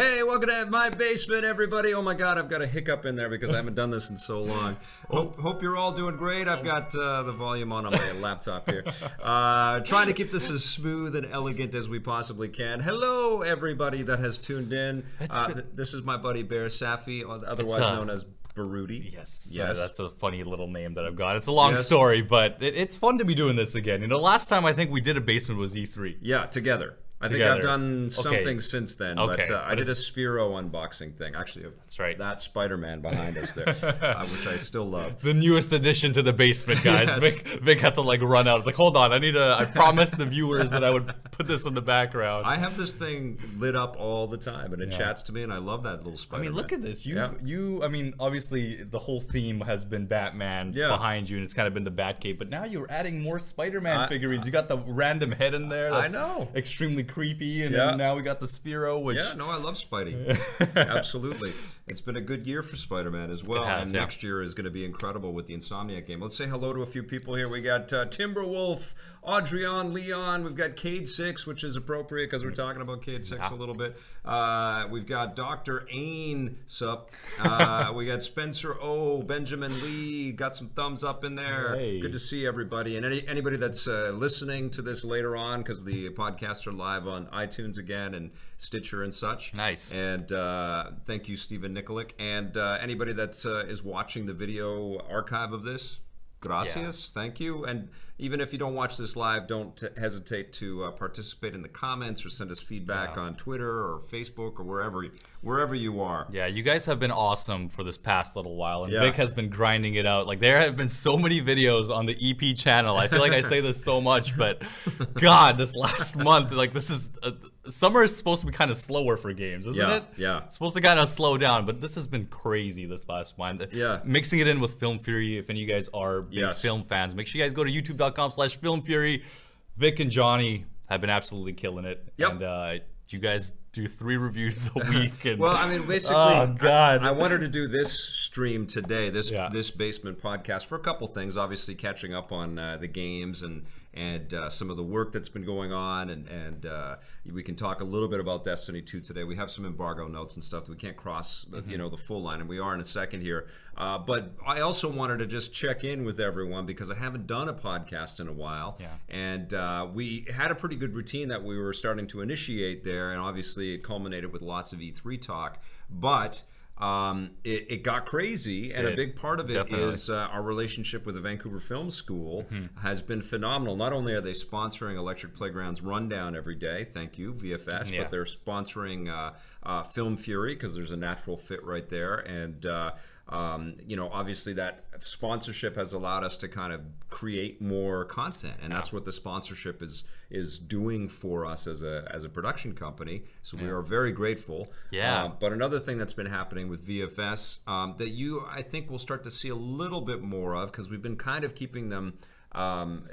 Hey, welcome to my basement, everybody. Oh my God, I've got a hiccup in there because I haven't done this in so long. Hope, hope you're all doing great. I've got uh, the volume on on my laptop here. Uh, trying to keep this as smooth and elegant as we possibly can. Hello, everybody that has tuned in. Uh, th- this is my buddy Bear Safi, otherwise uh, known as Baruti. Yes, Yes. Uh, that's a funny little name that I've got. It's a long Yes. story, but it, it's fun to be doing this again. You know, last time I think we did a basement was E E3. Yeah, together. I think I've done Okay. something since then, Okay, but uh, I did a Sphero unboxing thing. Actually, that's right. That Spider-Man behind us there, uh, which I still love. The newest addition to the basement, guys. Yes. Vic, Vic had to like run out. It's like, hold on, I need to. I promised the viewers that I would put this in the background. I have this thing lit up all the time, and it chats to me, and I love that little Spider-Man. I mean, look at this. You, Yeah. you. I mean, obviously, the whole theme has been Batman Yeah. behind you, and it's kind of been the Batcave. But now you're adding more Spider-Man I- figurines. You got the random head in there. I know. Extremely creepy, and Yeah. now we got the Sphero, which Yeah, no, I love Spidey. Absolutely. It's been a good year for Spider-Man as well, has, and yeah. next year is going to be incredible with the Insomniac game. Let's say hello to a few people here. We got uh, Timberwolf, Adrian, Leon. We've got Cade Six, which is appropriate because we're talking about Cade Six a little bit. Uh, we've got Doctor Ain, sup. Uh, we got Spencer O, Benjamin Lee. Got some thumbs up in there. Hey. Good to see everybody, and any, anybody that's uh, listening to this later on because the podcasts are live on iTunes again and Stitcher and such. Nice. And uh, thank you, Stephen Nikolic. And uh, anybody that uh, is watching the video archive of this, gracias, thank you. And even if you don't watch this live, don't t- hesitate to uh, participate in the comments or send us feedback Yeah. on Twitter or Facebook or wherever wherever you are. Yeah, you guys have been awesome for this past little while, and Yeah. Vic has been grinding it out. Like there have been so many videos on the EP channel. I feel like I say this so much, but God, this last month, like this is uh, summer is supposed to be kind of slower for games, isn't Yeah, it? yeah. It's supposed to kind of slow down, but this has been crazy this last month. Yeah. mixing it in with Film Fury. If any of you guys are big Yes. film fans, make sure you guys go to YouTube.com/slash Film Fury. Vic and Johnny have been absolutely killing it. Yep. And uh, you guys do three reviews a week. And Well, I mean, basically, Oh, God. I, I wanted to do this stream today, this Yeah. this basement podcast for a couple things. Obviously, catching up on uh, the games and and uh, some of the work that's been going on, and and uh, we can talk a little bit about Destiny 2 today. We have some embargo notes and stuff that we can't cross, Mm-hmm. you know, the full line, and we are in a second here. Uh, but I also wanted to just check in with everyone because I haven't done a podcast in a while, Yeah. and uh, we had a pretty good routine that we were starting to initiate there, and obviously it culminated with lots of E3 talk. But um, it, it got crazy, and a big part of it is Definitely. uh, our relationship with the Vancouver Film School Mm-hmm. has been phenomenal. Not only are they sponsoring Electric Playground's Rundown every day, thank you VFS, Yeah. but they're sponsoring uh, uh, Film Fury because there's a natural fit right there, and. Uh, um, you know, obviously that sponsorship has allowed us to kind of create more content, and that's what the sponsorship is is doing for us as a as a production company. So we are very grateful. Yeah. Uh, but another thing that's been happening with VFS um, that you, I think, will start to see a little bit more of because we've been kind of keeping them um,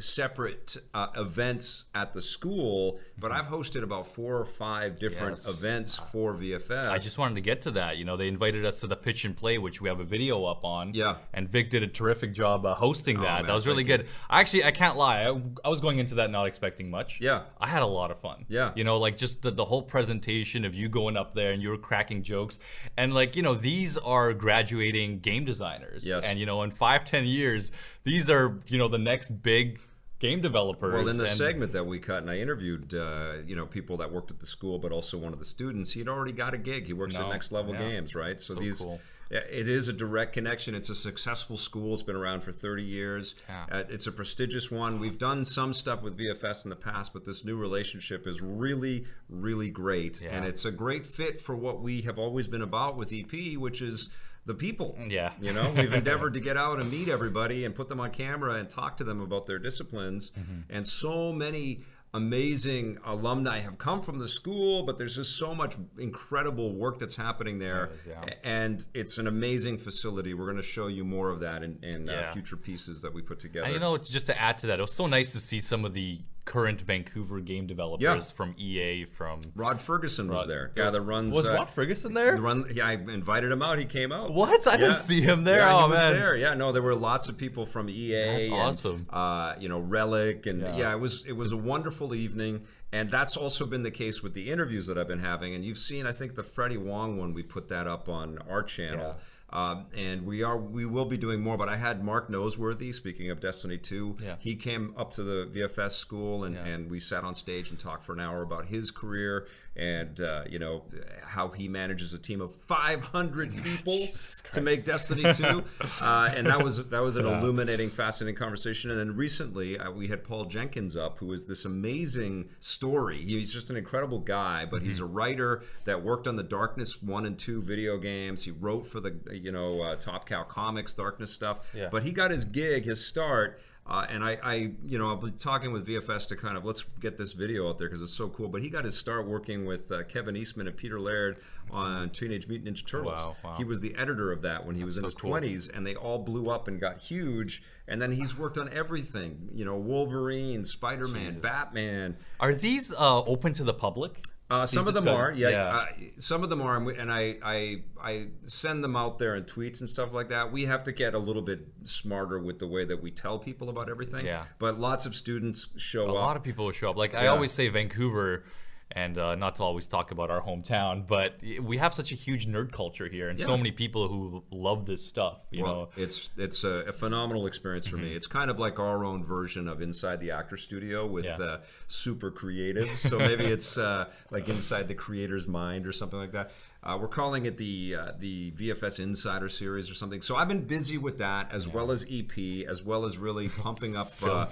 separate uh, events at the school. But I've hosted about four or five different Yes. events for VFS. I just wanted to get to that. You know, they invited us to the pitch and play, which we have a video up on. Yeah. And Vic did a terrific job uh, hosting that. man, that was really good. Actually, I can't lie. I, I was going into that not expecting much. Yeah. I had a lot of fun. Yeah. You know, like just the, the whole presentation of you going up there and you were cracking jokes. And like, you know, these are graduating game designers. Yes. And, you know, in five, ten years, these are, you know, the next big game developers. Well, in the and- segment that we cut, and I interviewed, uh, you know, people that worked at the school, but also one of the students. He'd already got a gig. He works at No, Next Level yeah. Games, right? So, So these, cool. it is a direct connection. It's a successful school. It's been around for 30 years. Yeah. Uh, it's a prestigious one. We've done some stuff with VFS in the past, but this new relationship is really, really great, Yeah. and it's a great fit for what we have always been about with EP, which is the people. Yeah. You know, we've endeavored to get out and meet everybody and put them on camera and talk to them about their disciplines. Mm-hmm. And so many amazing alumni have come from the school, but there's just so much incredible work that's happening there. Is, yeah. And it's an amazing facility. We're going to show you more of that in, in uh, future pieces that we put together. And you know, just to add to that, it was so nice to see some of the current Vancouver game developers from EA from Rod Fergusson was there. Guy that runs. was uh, Rod Fergusson there? Run. Yeah, I invited him out. He came out. What? I Yeah. didn't see him there. Yeah, oh man. there. Yeah, no, there were lots of people from EA. That's and, awesome. Uh, you know, Relic, and yeah. Yeah. it was it was a wonderful evening. And that's also been the case with the interviews that I've been having. And you've seen, I think, the Freddie Wong one. We put that up on our channel. Um, and we are we will be doing more. But I had Mark Noseworthy, speaking of Destiny 2. Yeah. He came up to the VFS school and, and we sat on stage and talked for an hour about his career and uh, you know how he manages a team of 500 people to make Destiny 2. uh, and that was that was an illuminating, fascinating conversation. And then recently uh, we had Paul Jenkins up, who is this amazing story. He's just an incredible guy, but he's a writer that worked on the Darkness one and two video games. He wrote for the you know uh, Top Cow Comics Darkness stuff. Yeah. But he got his gig, his start. Uh, and I, I, you know, I'll be talking with VFS to kind of let's get this video out there because it's so cool. But he got his start working with uh, Kevin Eastman and Peter Laird on Teenage Mutant Ninja Turtles. Wow, wow. He was the editor of that when he was in so his cool. 20s, and they all blew up and got huge. And then he's worked on everything, you know, Wolverine, Spider Man, Jesus. Batman. Are these uh, open to the public? Uh, some of them discuss- are, yeah. yeah. Uh, some of them are, and, I, I, I send them out there in tweets and stuff like that. We have to get a little bit smarter with the way that we tell people about everything. Yeah. But lots of students show A up. A lot of people will show up. Like I always say, Vancouver, and uh, not to always talk about our hometown, but we have such a huge nerd culture here, and so many people who love this stuff. You well, know, Mm-hmm. it's it's a, a phenomenal experience for me. It's kind of like our own version of Inside the Actor Studio with Yeah. uh, super creatives. So maybe it's uh, like inside the creator's mind or something like that. Uh, we're calling it the uh, the VFS Insider Series or something. So I've been busy with that as well as EP, as well as really pumping up uh,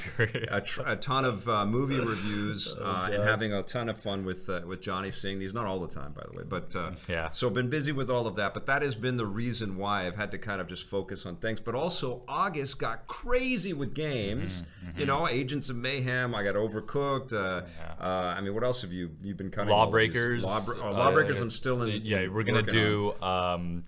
a, tr- a ton of uh, movie reviews Oh, uh, and having a ton of fun with uh, with Johnny Singh. He's not all the time, by the way, but uh, Yeah. So been busy with all of that, but that has been the reason why I've had to kind of just focus on things. But also August got crazy with games. Mm-hmm, You know, Agents of Mayhem. I got Overcooked. Uh, uh, I mean, what else have you you've been cutting? these? Lawbreakers. Oh, uh, Lawbreakers. I'm still in. Yeah, we're gonna do. Um,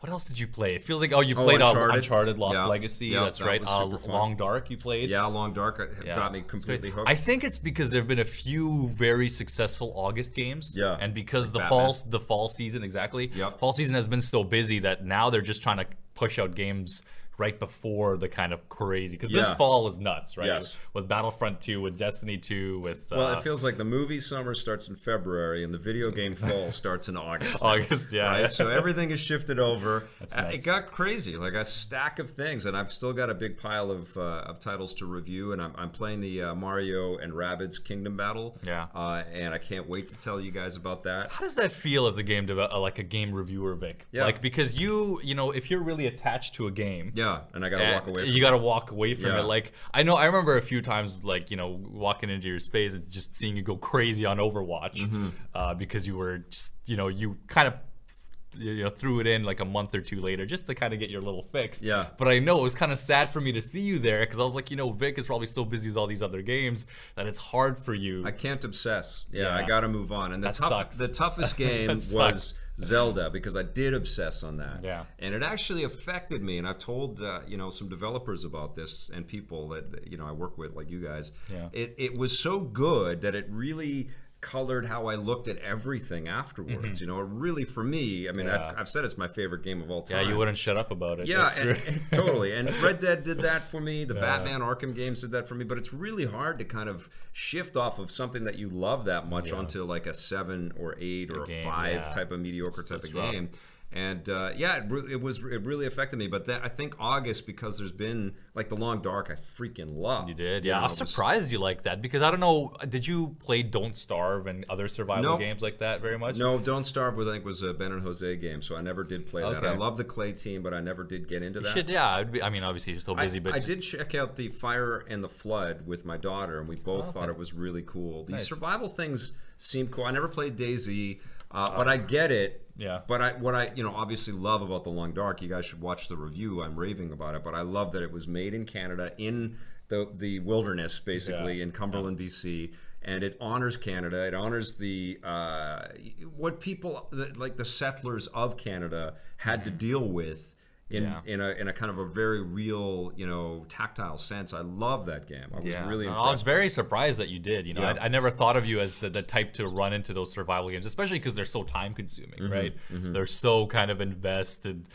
what else did you play? It feels like oh, you Oh, played uh, Uncharted. Uncharted, Lost Yeah. Legacy. Yeah, that's that right. Uh. Long Dark. You played. Yeah, Long Dark Yeah. got me completely hooked. I think it's because there have been a few very successful August games. Yeah. And because the Batman. fall the fall season exactly. Yep. Fall season has been so busy that now they're just trying to push out games right before the kind of crazy because this fall is nuts, right? Yes. With Battlefront 2, with Destiny 2, with uh, Well, it feels like the movie summer starts in February and the video game fall starts in August. August, yeah. Right? So everything is shifted over. Uh, It got crazy, like a stack of things, and I've still got a big pile of, uh, of titles to review. And I'm, I'm playing the uh, Mario and Rabbids Kingdom Battle. Yeah. Uh, and I can't wait to tell you guys about that. How does that feel as a game dev- uh, like a game reviewer, Vic? Yeah. Like because you, you know, if you're really attached to a game, Yeah, and I gotta and walk away. From you got to walk away from Yeah. it. Like I know, I remember a few times, like you know, walking into your space and just seeing you go crazy on Overwatch Mm-hmm. uh, because you were just, you know, you kind of. You know, threw it in like a month or two later just to kind of get your little fix. Yeah. But I know it was kind of sad for me to see you there because I was like, you know, Vic is probably so busy with all these other games that it's hard for you. I can't obsess. Yeah, I got to move on. And the That tough, sucks. the toughest game was. Zelda because I did obsess on that. Yeah. and it actually affected me. And I've told uh, you know some developers about this and people that you know I work with, like you guys. Yeah. It it was so good that it really colored how I looked at everything afterwards. Mm-hmm. You know, really for me. I mean. Yeah. I've, I've said it's my favorite game of all time. yeah, you wouldn't shut up about it. Yeah, and, and totally. And Red Dead did that for me. The Yeah. Batman Arkham games did that for me. But it's really hard to kind of shift off of something that you love that much onto like a seven or eight or a game, five yeah. type of mediocre type of rough. game. And uh, yeah, it, re- it was it really affected me. But that, I think August because there's been like the Long Dark, I freaking loved. You did, You yeah. know, I'm it was- surprised you like that because I don't know. Did you play Don't Starve and other survival Nope. games like that very much? No, Don't Starve was I think was a Ben and Jose game, so I never did play that. I love the Klei team, but I never did get into You that. should, yeah. I'd be, I mean, obviously you're still busy, I, but I did check out the Fire and the Flood with my daughter, and we both thought it was really cool. These Nice. survival things seem cool. I never played DayZ, uh, but I get it. Yeah. But I, what I, you know, obviously love about the Long Dark. You guys should watch the review. I'm raving about it, but I love that it was made in Canada in the the wilderness, basically Yeah. in Cumberland, BC. And it honors Canada. It honors the uh, what people the- like the settlers of Canada had Mm-hmm. to deal with in Yeah. in a in a kind of a very real, you know, tactile sense. I love that game. I was really impressed. I was very surprised that you did. You know, Yeah. I, I never thought of you as the, the type to run into those survival games, especially because they're so time consuming, Mm-hmm, right? They're so kind of invested.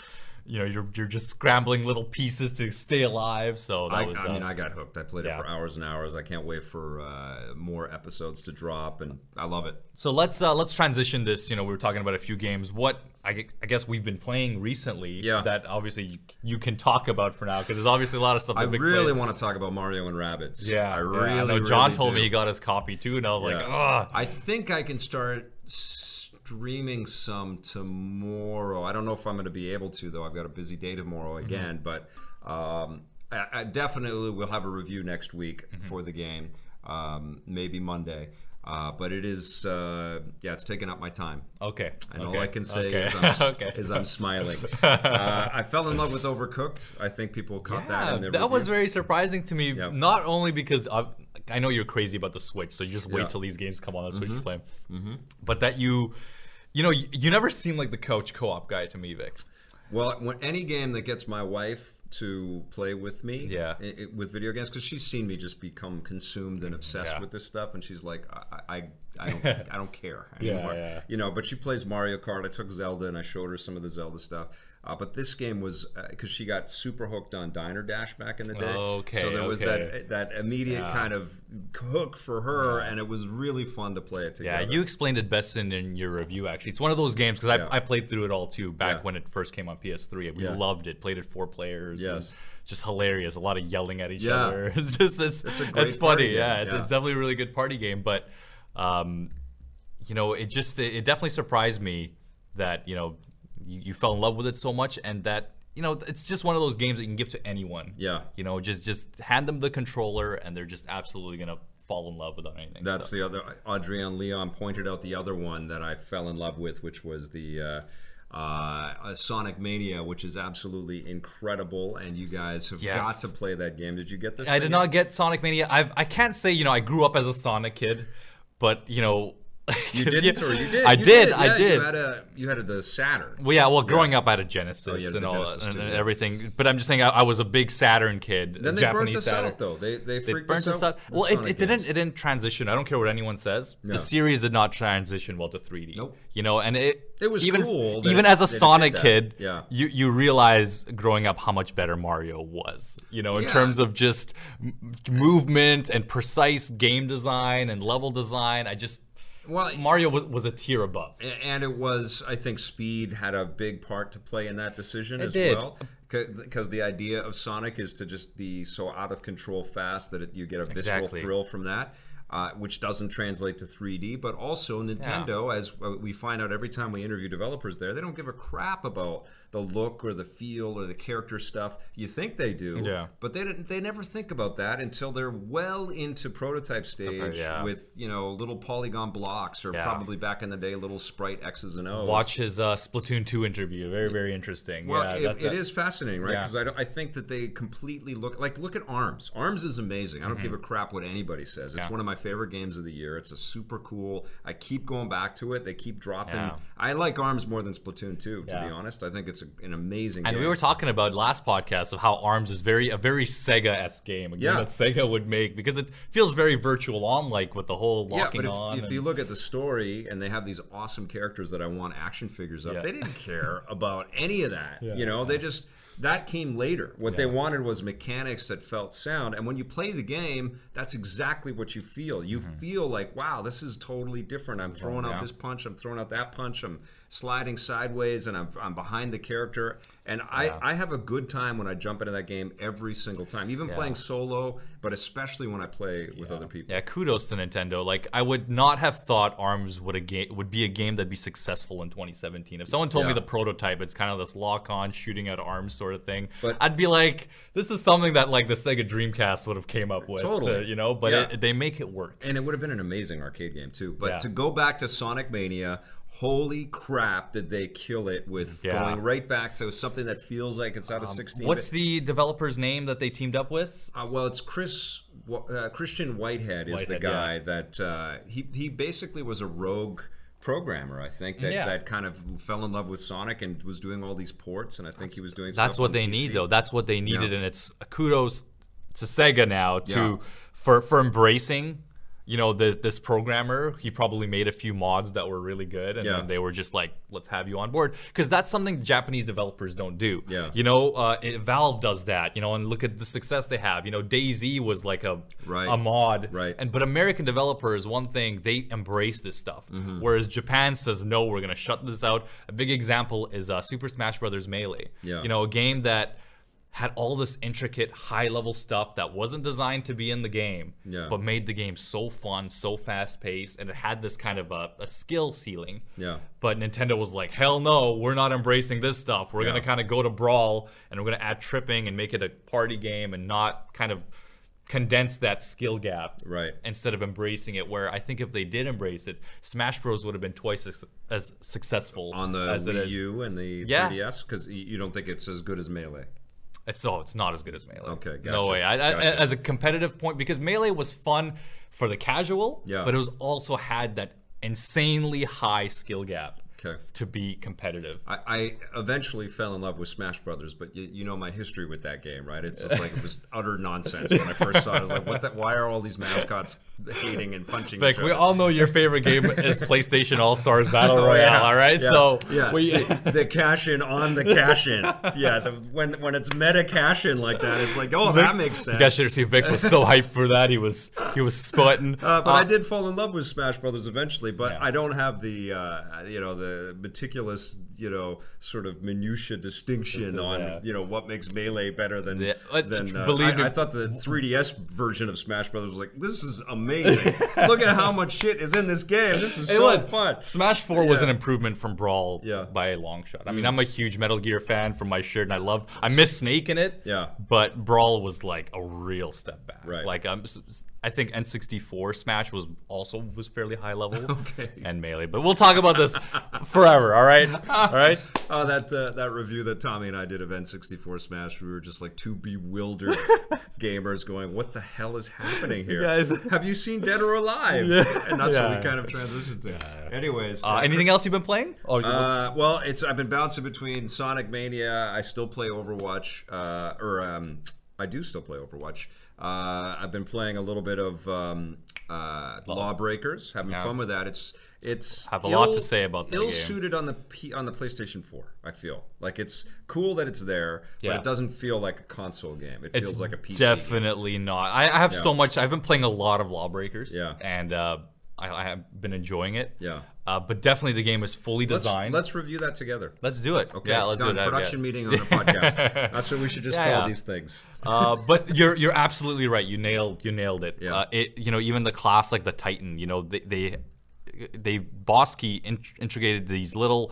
You know, you're you're just scrambling little pieces to stay alive. So that I, was. I mean, uh, I got hooked. I played yeah. it for hours and hours. I can't wait for uh, more episodes to drop, and I love it. So let's uh, let's transition this. You know, we were talking about a few games. What I, I guess we've been playing recently. Yeah. That obviously you, you can talk about for now because there's obviously a lot of stuff. I really played. want to talk about Mario and Rabbids. Yeah, I yeah, really. I know John really told do. me he got his copy too, and I was like, Yeah. ugh. I think I can start streaming some tomorrow. I don't know if I'm going to be able to though. I've got a busy day tomorrow Mm-hmm. again, but um, I, I definitely will have a review next week Mm-hmm. for the game. Um, maybe Monday. Uh, but it is, uh, yeah, it's taking up my time. Okay. And okay. all I can say okay. is, I'm, okay. is I'm smiling. uh, I fell in love with Overcooked. I think people caught that Yeah, in their that was very surprising to me. Yep. Not only because I, I know you're crazy about the Switch, so you just wait Yeah. till these games come on the Switch to play. Mm-hmm. But that you, you know, you, you never seem like the couch co-op guy to me, Vic. Well, when any game that gets my wife to play with me, Yeah. i- i- with video games, because she's seen me just become consumed and obsessed Yeah. with this stuff, and she's like, I, I, I don't, I don't care anymore. yeah. You know, but she plays Mario Kart. I took Zelda and I showed her some of the Zelda stuff. Uh, but this game was because she got super hooked on Diner Dash back in the day. Okay, So there was okay. that that immediate Yeah. kind of hook for her, and it was really fun to play it together. Yeah, you explained it best in, in your review. Actually, it's one of those games because Yeah. I, I played through it all too back Yeah. when it first came on PS3. and We Yeah. loved it. Played it four players. Yes. just hilarious. A lot of yelling at each Yeah. other. It's just it's It's a it's, funny. Yeah, it's, yeah. it's definitely a really good party game. But um, you know, it just it, it definitely surprised me that you know you, you fell in love with it so much and that. You know, it's just one of those games that you can give to anyone. Yeah. You know, just just hand them the controller, and they're just absolutely gonna fall in love without anything. That's so. the other. Adrian Leon pointed out the other one that I fell in love with, which was the uh, uh, Sonic Mania, which is absolutely incredible. And you guys have Yes. got to play that game. Did you get this? I did yet? not get Sonic Mania. I I can't say you know I grew up as a Sonic kid, but you know You didn't, or you did? I You did. Yeah, I did. You had a. You had a, the Saturn. well, yeah. Well, growing up, I had a Genesis Oh, had and all Genesis and, yeah. everything. But I'm just saying, I, I was a big Saturn kid. Then they Japanese burnt us Saturn. out, though. They they They freaked burnt us out. out. Well, it, it didn't. It didn't transition. I don't care what anyone says. No. The series did not transition well to 3D. Nope. You know, and it It was even cool even as a did Sonic kid. Yeah. You you realize growing up how much better Mario was. You know, in Yeah. terms of just movement and precise game design and level design. I just Well, Mario was, was a tier above. And it was, I think, speed had a big part to play in that decision It as did. well. Because the idea of Sonic is to just be so out of control fast that it, you get a visceral Exactly. thrill from that, uh, which doesn't translate to 3D. But also, Nintendo, as uh, we find out every time we interview developers there, they don't give a crap about the look or the feel or the character stuff. You think they do, Yeah. but they didn't, they never think about that until they're well into prototype stage yeah. with you know little polygon blocks or Yeah. probably back in the day little sprite X's and O's. Watch his uh, Splatoon 2 interview. Very, very interesting. Well, yeah, it, that- it that- is fascinating, right? Because I, I, think that they completely look like look at Arms. Arms is amazing. I don't give a crap what anybody says. It's one of my favorite games of the year. It's a super cool. I keep going back to it. They keep dropping. I like Arms more than Splatoon 2, to be honest. I think it's a, an amazing And game. we were talking about last podcast of how Arms is very a very Sega-esque game, a game Yeah. that Sega would make because it feels very virtual on, like with the whole yeah, locking but if, on. if and- you look at the story and they have these awesome characters that I want action figures of, Yeah. they didn't care about any of that. Yeah, you know, they just that came later. What they wanted was mechanics that felt sound. And when you play the game, that's exactly what you feel. You feel like, wow, this is totally different. I'm throwing Mm-hmm. yeah. out this punch, I'm throwing out that punch, I'm sliding sideways, and I'm, I'm behind the character. And I, I have a good time when I jump into that game every single time, even playing solo, but especially when I play with other people. yeah, kudos to Nintendo. Like I would not have thought Arms would a game would be a game that'd be successful in 2017. If someone told me the prototype, it's kind of this lock-on shooting at arms sort of thing, But- I'd be like, this is something that like the Sega Dreamcast would have came up with, Totally. uh, you know. But Yeah. it, they make it work. And it would have been an amazing arcade game too. But Yeah. to go back to Sonic Mania, holy crap, did they kill it with Yeah. going right back to something that feels like it's out of 16. What's the developer's name that they teamed up with? uh, well, it's Chris uh, Christian Whitehead is the Whitehead, guy that uh, he he basically was a rogue programmer. I think that, Yeah. that kind of fell in love with Sonic and was doing all these ports. And I think he was doing. That's what they PC. need, though. That's what they needed, Yeah. and it's kudos to Sega now to Yeah. for for embracing. You know, the, this programmer, he probably made a few mods that were really good, and Yeah. then they were just like, "Let's have you on board," because that's something Japanese developers don't do. Yeah. You know, uh, it- Valve does that. You know, and look at the success they have. You know, DayZ was like a Right. a mod, Right. And but American developers, one thing they embrace this stuff, Mm-hmm. whereas Japan says no, we're gonna shut this out. A big example is uh, Super Smash Brothers Melee. Yeah. You know, a game that had all this intricate high level stuff that wasn't designed to be in the game Yeah. but made the game so fun so fast paced and it had this kind of a, a skill ceiling Yeah. but nintendo was like hell no we're not embracing this stuff we're Yeah. gonna kind of go to brawl and we're gonna add tripping and make it a party game and not kind of condense that skill gap Right. instead of embracing it where i think if they did embrace it smash bros would have been twice as, as successful on the as Wii. U and the Yeah. 3DS because you don't think it's as good as Melee. It's no, it's not as good as melee. Okay, No way. I, I, gotcha. as a competitive point, because melee was fun for the casual, Yeah. but it was also had that insanely high skill gap Okay. to be competitive. I, I eventually fell in love with Smash Brothers, but you, you know my history with that game, right? It's just like it was utter nonsense when I first saw it. I was like, "What? The, why are all these mascots hating and punching Like we all know your favorite game is PlayStation All Stars Battle Oh, Royale, yeah. all right? Yeah. So yeah, we, the, the cash in on the cash in. Yeah, the, when when it's meta cash in like that, it's like, oh, that makes sense. you guys should have seen Vic was so hyped for that. He was he was sweating. Uh, but I did fall in love with Smash Brothers eventually, but. I don't have the uh, you know the meticulous you know sort of minutia distinction on you know what makes melee better than uh, than uh, believe I, me- I thought the 3DS version of Smash Brothers was like this is amazing. Look at how much shit is in this game. This is It so was fun. Smash 4 was an improvement from Brawl Yeah. Mm. by a long shot. I mean, I'm a huge Metal Gear fan from my shirt, and I love. I miss Snake in it. Yeah. But Brawl was like a real step back. Right. Like um, I think N64 Smash was also was fairly high level. Okay. And melee, but we'll talk about this forever. All right. All right. Oh, that uh, that review that Tommy and I did of N64 Smash, we were just like two bewildered gamers going, "What the hell is happening here? guys- Have you seen Dead or Alive?" And that's what we kind of transitioned to. Anyways, Uh, anything else you've been playing? Oh, Uh, well, it's I've been bouncing between Sonic Mania. I still play Overwatch, uh, or um, I do still play Overwatch. Uh, I've been playing a little bit of um, uh, Lawbreakers, having Yeah. fun with that. It's it's Have a lot to say about that ill game. suited on the P, on the PlayStation 4. I feel like it's cool that it's there, but it doesn't feel like a console game. It it's feels like a PC. game. definitely not. I, I have so much. I've been playing a lot of Lawbreakers. Yeah. And uh, I, I have been enjoying it. Yeah. Uh, but definitely the game is fully Let's, designed. let's review that together. Let's do it. Okay, yeah, let's done. do it. Production meeting on a podcast. That's what we should just Yeah, call yeah. these things. uh, but you're you're absolutely right. You nailed you nailed it. Yeah. Uh, it you know even the class like the Titan. You know they they they boss key integrated these little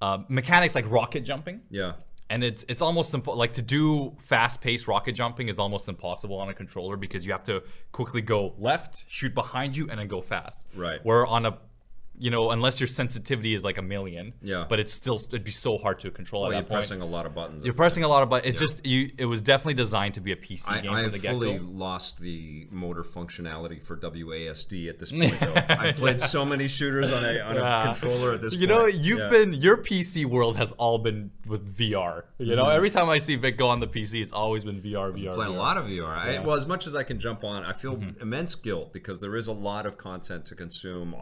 uh, mechanics like rocket jumping. Yeah. And it's it's almost impo- like to do fast paced rocket jumping is almost impossible on a controller because you have to quickly go left, shoot behind you, and then go fast. Right. Where on a you know, unless your sensitivity is like a million. Yeah. But it's still it'd be so hard to control Well, at you're that point. pressing a lot of buttons. You're pressing a lot of buttons. It's just you. It was definitely designed to be a PC I, game I have fully lost the motor functionality for WASD at this point. I've played so many shooters on a, on a controller at this point. You point. know, you've Yeah. been your PC world has all been with VR. You know, every time I see Vic go on the PC, it's always been VR, VR. playing VR. a lot of VR. I, Yeah. Mm-hmm. well, as much as I can jump on, I feel immense guilt because there is a lot of content to consume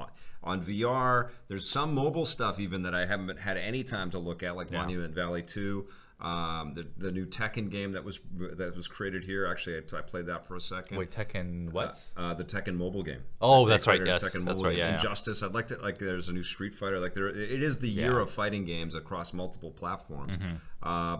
on, VR. There's some mobile stuff even that I haven't had any time to look at, like Monument Valley 2. Um, the, the new Tekken game that was that was created here. Actually, I, I played that for a second. Wait, Tekken what? Uh, the Tekken mobile game. Oh, that's right, yes, Tekken that's right, yeah, yeah. I'd like to like. There's a new Street Fighter. Like there, it is the year Yeah. of fighting games across multiple platforms. Mm-hmm. Uh,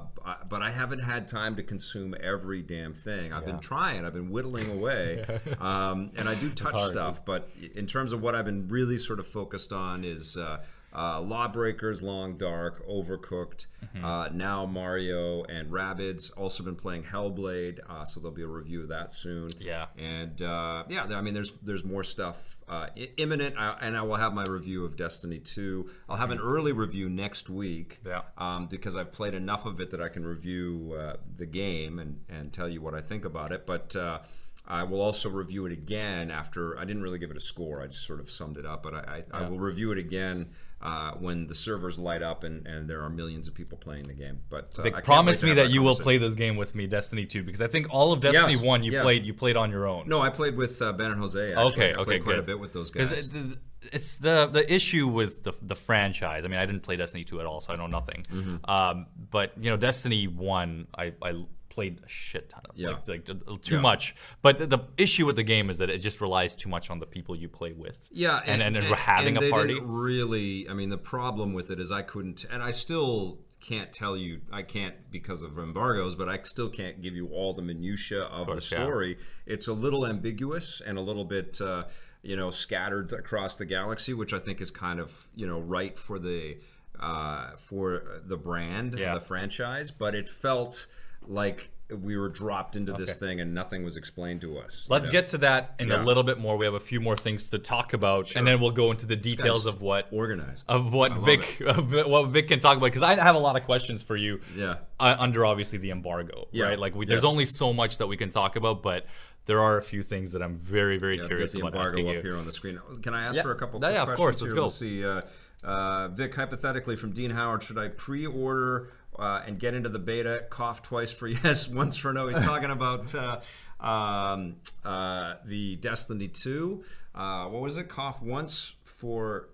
but I haven't had time to consume every damn thing. I've been trying. I've been whittling away, um, and I do touch stuff. But in terms of what I've been really sort of focused on is. Uh, uh, Lawbreakers, Long Dark, Overcooked, Mm-hmm. uh, now Mario and Rabbids. Also been playing Hellblade, uh, so there'll be a review of that soon. Yeah. And uh, yeah, I mean, there's there's more stuff uh, imminent, I, and I will have my review of Destiny 2. I'll have an early review next week. Yeah. Um, because I've played enough of it that I can review uh, the game and and tell you what I think about it. But uh, I will also review it again after. I didn't really give it a score. I just sort of summed it up, but I, I, I will review it again uh, when the servers light up and, and there are millions of people playing the game. But uh, promise me that you will play this game with me, Destiny 2, because I think all of Destiny Yes, 1 you yeah. played you played on your own. No, I played with uh, Ben and Jose. Actually. Okay, I played okay, quite good. a bit with those guys. it- the- it's the the issue with the the franchise. I mean, I didn't play Destiny 2 at all, so I know nothing. Mm-hmm. Um, but you know, Destiny 1, I, I played a shit ton of, Yeah. like, like too Yeah. much. But the, the issue with the game is that it just relies too much on the people you play with. Yeah, and and, and, having and a party. really, I mean, the problem with it is I couldn't, and I still can't tell you. I can't because of embargoes, but I still can't give you all the minutia of, course, the yeah. story. It's a little ambiguous and a little bit, uh, you know, scattered across the galaxy, which I think is kind of, you know, right for the uh, for the brand Yeah. and the franchise. But it felt like we were dropped into this Okay. thing and nothing was explained to us. Let's know? get to that in Yeah. a little bit more. We have a few more things to talk about, and then we'll go into the details of what organized. of what Vic of what Vic can talk about because I have a lot of questions for you. Yeah. Uh, under obviously the embargo, Yeah. right? Like we, there's Yes. only so much that we can talk about, but there are a few things that I'm very very Yeah, curious the about embargo asking up you. here on the screen. Can I ask Yeah. for a couple? Yeah, yeah, of questions course, here? let's Let's see. Uh, uh, Vic, hypothetically, from Dean Howard, should I pre-order uh, and get into the beta? Cough twice for yes, once for no. He's talking about uh, um, uh, the Destiny Two. Uh, what was it? Cough once for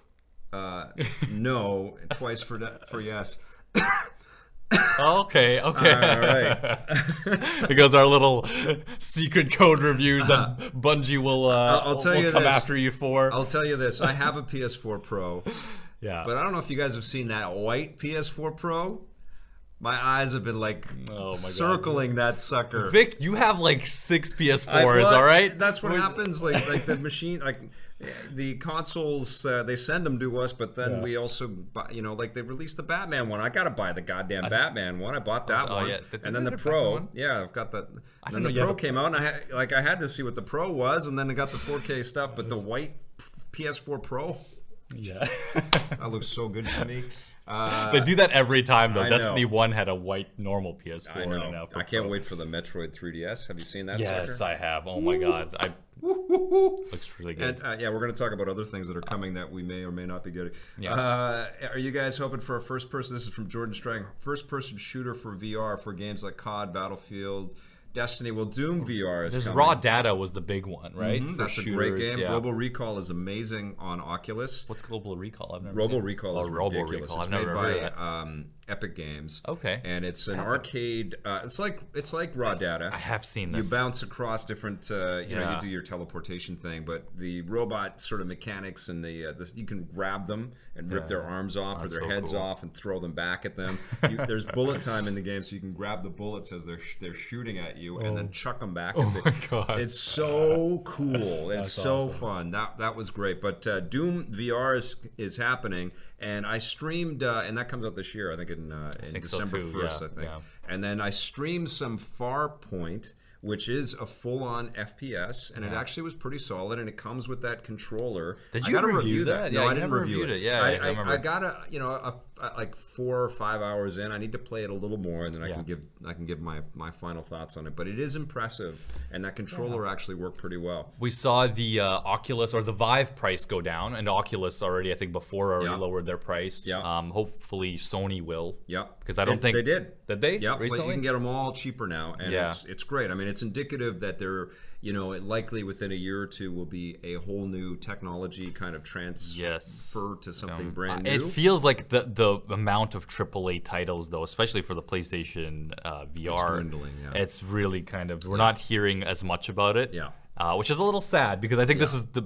uh, no, twice for de- for yes. okay, okay. All right. because our little secret code reviews that Bungie will uh, I'll- I'll tell will you come this. after you for. I'll tell you this: I have a PS4 Pro. yeah. But I don't know if you guys have seen that white PS4 Pro. My eyes have been like Oh my God. circling that sucker. Vic, you have like six PS4s, well, all right? That's what We're- happens. Like like the machine, like the consoles, uh, they send them to us, but then Yeah. we also, buy, you know, like they released the Batman one. I gotta buy the goddamn Batman one. I bought that Oh, one, yeah. Did- and then the have a Batman Pro. Yeah, I've got that. I Then the Pro came out, and I had, like I had to see what the Pro was, and then I got the 4K stuff. But the white PS4 Pro, yeah. that looks so good to me. Uh, they do that every time though. I know. Destiny 1 had a white normal PS4 I know. now I can't Pro. wait for the Metroid 3DS. Have you seen that? Yes, sucker? I have. Oh my god. I looks really good. And uh, yeah, we're going to talk about other things that are coming that we may or may not be getting. Yeah. Uh, are you guys hoping for a first person? This is from Jordan Strang. First person shooter for VR for games like COD, Battlefield, Destiny. Well, Doom VR is This coming. raw data was the big one, right? Mhm, For That's a great game. yeah. Robo Recall is amazing on Oculus. What's Global Recall? I've never Robo seen. Recall Oh, is Robo ridiculous. Recall. It's I've made by heard of that. um, Epic Games. Okay. And it's an arcade. Uh, it's like it's like raw data. I have seen this. You bounce across different. Uh, you know, you do your teleportation thing, but the robot sort of mechanics and the, uh, the you can grab them and rip their arms off That's or their so heads cool. off and throw them back at them. You, there's bullet time in the game, so you can grab the bullets as they're sh- they're shooting at you and then chuck them back. Oh my God. It's so cool. It's so awesome. fun. That that was great. But uh, Doom VR is is happening, and I streamed, uh, and that comes out this year. I think in uh, in think December too, first. yeah, I think. yeah. And then I streamed some Farpoint, which is a full-on FPS, and it actually was pretty solid. And it comes with that controller. Did I you gotta review that? Yeah, no, I didn't review it. it. Yeah, I, I I. I got a you know a, like four or five hours in. I need to play it a little more, and then I Yeah. can give I can give my my final thoughts on it. But it is impressive, and that controller actually worked pretty well. We saw the uh, Oculus or the Vive price go down, and Oculus already, I think, before already Yeah. lowered their price. Yeah. Um, hopefully Sony will. Yeah. Because I don't They- think they did. Did they? Yeah, but you can get them all cheaper now, and Yeah. it's it's great. I mean, it's indicative that they're you know it likely within a year or two will be a whole new technology kind of transfer Yes. to something Um, brand new. It feels like the the amount of AAA titles, though, especially for the PlayStation uh, VR, dwindling, yeah. it's really kind of we're not hearing as much about it. Yeah. uh, which is a little sad because I think this is the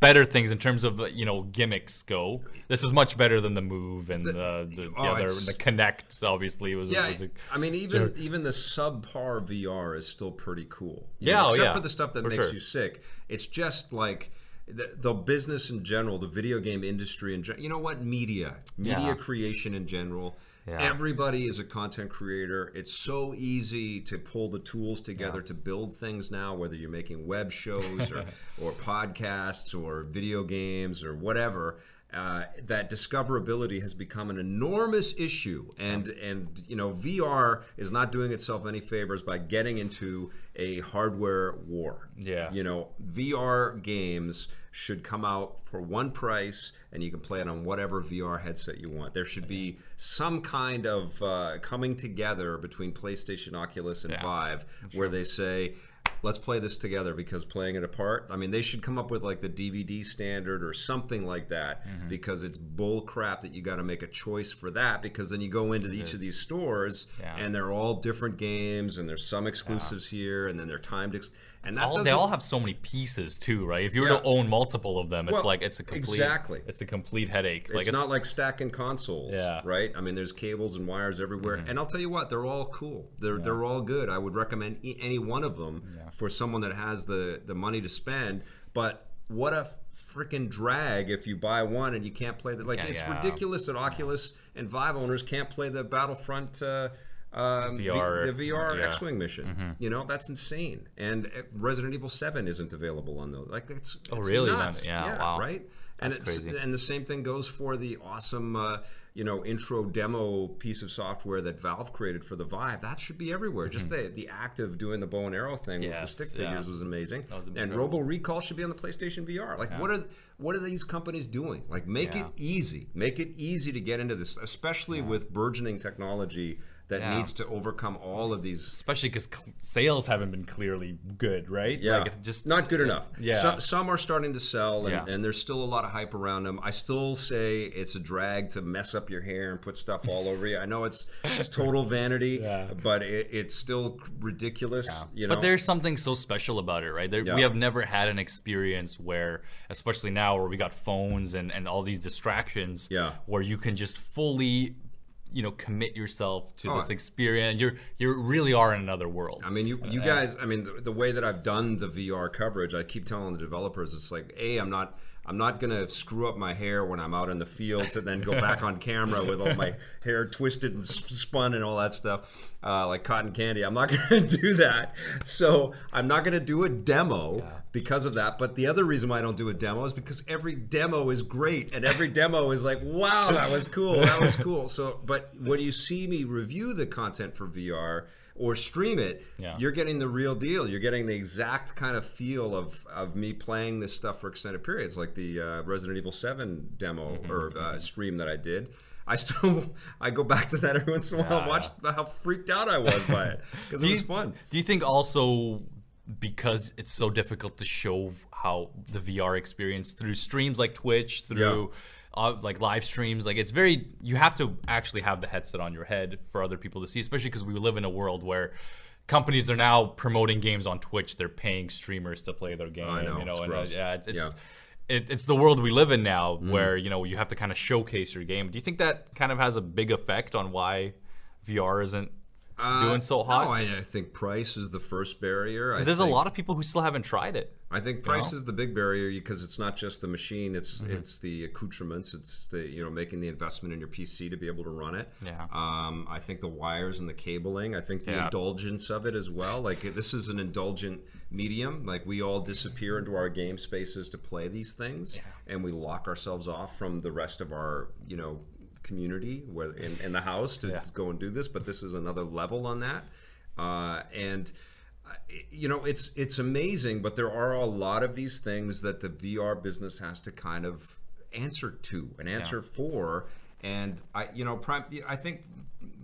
better things in terms of uh, you know gimmicks go. This is much better than the Move and the the, the, oh, the Kinect. Obviously, was, yeah, was a, I mean, even even the subpar VR is still pretty cool. You Yeah, know, oh, except yeah, for the stuff that for makes sure. you sick. It's just like the, the business in general, the video game industry in general. You know what? Media, media Yeah. creation in general. Yeah. Everybody is a content creator. It's so easy to pull the tools together to build things now, whether you're making web shows or, or podcasts or video games or whatever. uh, that discoverability has become an enormous issue, and and you know VR is not doing itself any favors by getting into a hardware war. Yeah. you know VR games should come out for one price, and you can play it on whatever VR headset you want. There should be some kind of uh, coming together between PlayStation, Oculus, and Yeah. Vive, where they say. Let's play this together because playing it apart. I mean, they should come up with like the DVD standard or something like that Mm-hmm. because it's bull crap that you got to make a choice for that because then you go into each of these stores Yeah. and they're all different games and there's some exclusives here and then they're timed. And that all, they all have so many pieces too, right? If you were Yeah. to own multiple of them, it's Well, like it's a complete exactly. It's a complete headache. like it's, not like stacking consoles, Yeah. Right? I mean, there's cables and wires everywhere, and I'll tell you what, they're all cool. They're they're all good. I would recommend any one of them for someone that has the the money to spend. But what a freaking drag if you buy one and you can't play the like. Yeah, it's yeah. ridiculous that Oculus and Vive owners can't play the Battlefront. Uh, um, VR, the VR yeah. Mm-hmm. X-wing mission, you know that's insane, and uh, Resident Evil Seven isn't available on those. Like that's Oh, really? nuts. Yeah, wow. right. And That's it's crazy. and the same thing goes for the awesome, uh, you know, intro demo piece of software that Valve created for the Vive. That should be everywhere. Just the the act of doing the bow and arrow thing Mm-hmm. Yes, with the stick yeah. figures was amazing. was and. Robo Recall should be on the PlayStation VR. Like, what are what are these companies doing? Like, make Yeah. it easy. Make it easy to get into this, especially with burgeoning technology that Yeah. needs to overcome all of these especially because sales haven't been clearly good, right? Yeah, like just not good enough. Yeah. some, some are starting to sell, and, Yeah. and there's still a lot of hype around them. I still say it's a drag to mess up your hair and put stuff all over you. I know it's it's total vanity, Yeah. but it, it's still ridiculous. You know, But there's something so special about it, right? There. We have never had an experience where, especially now where we got phones and, and all these distractions, Yeah. where you can just fully, you know, commit yourself to Oh, this experience. You're you really are in another world. I mean, you you guys. I mean, the, the way that I've done the VR coverage, I keep telling the developers, it's like, a, I'm not. I'm not gonna screw up my hair when I'm out in the field to then go back on camera with all my hair twisted and spun and all that stuff, uh, like cotton candy. I'm not gonna do that. So I'm not gonna do a demo because of that. But the other reason why I don't do a demo is because every demo is great and every demo is like, wow, that was cool, that was cool. So, but when you see me review the content for VR or stream it, Yeah. you're getting the real deal. You're getting the exact kind of feel of, of me playing this stuff for extended periods, like the uh, Resident Evil 7 demo Mm-hmm, or uh, stream that I did. I still I go back to that every once in a while and Yeah, watch how freaked out I was by it because it was you, fun. Do you think also because it's so difficult to show how the VR experience through streams like Twitch, through uh, like live streams, like it's very you have to actually have the headset on your head for other people to see, especially because we live in a world where companies are now promoting games on Twitch. They're paying streamers to play their game. I know, you know, it's and uh, yeah, it's. it's Yeah. It, it's the world we live in now, Mm-hmm. where you know you have to kind of showcase your game. Do you think that kind of has a big effect on why VR isn't doing so hot? Uh, No, I, I think price is the first barrier. Because there's a lot of people who still haven't tried it. I think price know? is the big barrier because it's not just the machine; it's Mm-hmm. it's the accoutrements, it's the you know making the investment in your PC to be able to run it. Yeah. Um, I think the wires and the cabling. I think the Yeah. indulgence of it as well. Like this is an indulgent medium. Like we all disappear into our game spaces to play these things, and we lock ourselves off from the rest of our you know community where in, in the house to, Yeah. to go and do this. But this is another level on that, uh, and uh, you know it's it's amazing but there are a lot of these things that the vr business has to kind of answer to and answer for and i you know prim- i think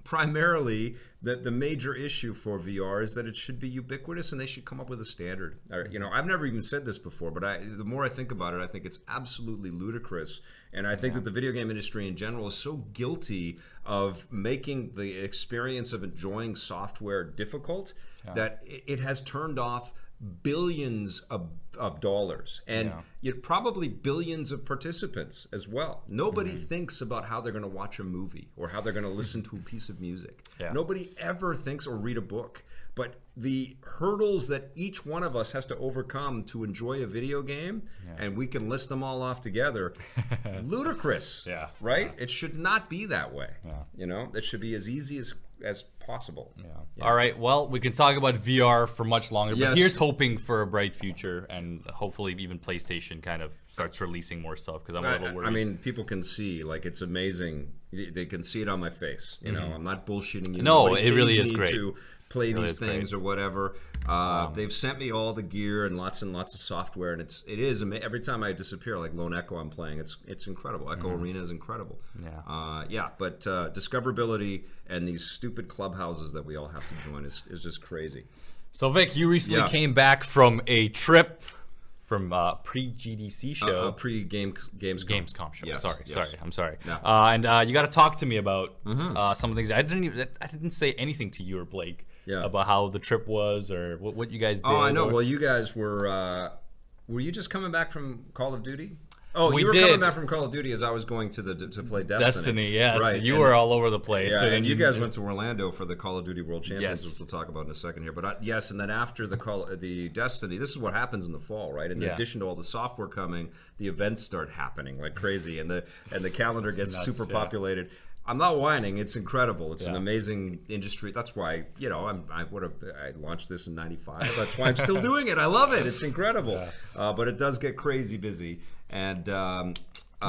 primarily the, the major issue for vr is that it should be ubiquitous and they should come up with a standard. Or, you know i've never even said this before but i the more i think about it i think it's absolutely ludicrous. And i think that the video game industry in general is so guilty of making the experience of enjoying software difficult that it, it has turned off billions of, of dollars and Yeah. you probably billions of participants as well. Nobody mm-hmm. thinks about how they're going to watch a movie or how they're going to listen to a piece of music. Yeah. Nobody ever thinks or read a book. But the hurdles that each one of us has to overcome to enjoy a video game, and we can list them all off together, ludicrous. Yeah. Right? It should not be that way. You know, it should be as easy as as possible. Yeah. All right. Well, we can talk about VR for much longer, but here's hoping for a bright future and hopefully even PlayStation kind of starts releasing more stuff because I'm a little worried. I mean, people can see like it's amazing. They they can see it on my face. You know, I'm not bullshitting you. Mm-hmm. No, it really is great. To play really these is great. Things or whatever. Uh, they've sent me all the gear and lots and lots of software, and it's it is every time I disappear, like Lone Echo, I'm playing. It's it's incredible. Echo Arena is incredible. Yeah. uh, yeah. But uh, discoverability and these stupid clubhouses that we all have to join is, is just crazy. so Vic, you recently Yeah. came back from a trip from uh, pre-GDC Uh, show. uh, pre game games Gamescom show. Yes, sorry, yes. sorry. I'm sorry. Mm-hmm. Uh, and uh, you got to talk to me about uh, some of the things. I didn't even. I didn't say anything to you or Blake Yeah. about how the trip was or what, what you guys did. Oh, I know. or- Well, you guys were. Uh, were you just coming back from Call of Duty? Oh, We you were did. coming back from Call of Duty as I was going to the to play Destiny. Destiny. Yes, right. you and- were all over the place. Yeah, and you guys went to Orlando for the Call of Duty World Champions, Yes. which we'll talk about in a second here. But I, yes, and then after the Call, the Destiny, this is what happens in the fall, right? In Yeah. addition to all the software coming, the events start happening like crazy, and the and the calendar gets nuts, super yeah. I'm not whining; it's incredible. It's an amazing industry. That's why you know I'm I would have I launched this in '95. That's why I'm still doing it. I love it. It's incredible. Uh, but it does get crazy busy, and. Um,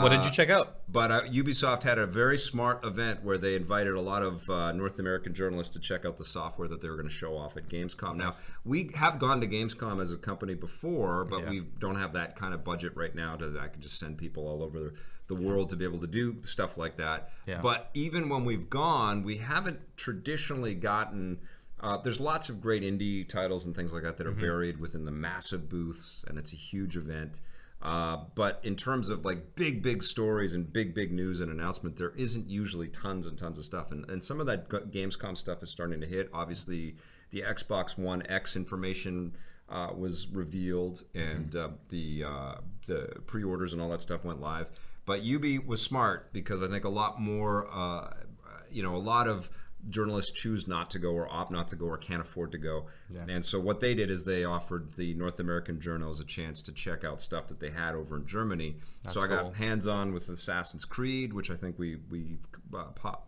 What did uh, you check out? but uh, Ubisoft had a very smart event where they invited a lot of uh, North American journalists to check out the software that they were going to show off at Gamescom. Now, we have gone to Gamescom as a company before, but Yeah. we don't have that kind of budget right now. To I can just send people all over the, the world to be able to do stuff like that. Yeah. But even when we've gone, we haven't traditionally gotten. Uh, there's lots of great indie titles and things like that that are Mm-hmm. buried within the massive booths, and it's a huge event. Uh, but in terms of like big, big stories and big, big news and announcement, there isn't usually tons and tons of stuff. And, and some of that Gamescom stuff is starting to hit. Obviously, the Xbox One X information uh, was revealed, and uh, the uh, the pre-orders and all that stuff went live. But Ubi was smart because I think a lot more, uh, you know, a lot of journalists choose not to go or opt not to go or can't afford to go. And so what they did is they offered the North American journals a chance to check out stuff that they had over in Germany. so I cool. got hands on with Assassin's Creed, which I think we we uh,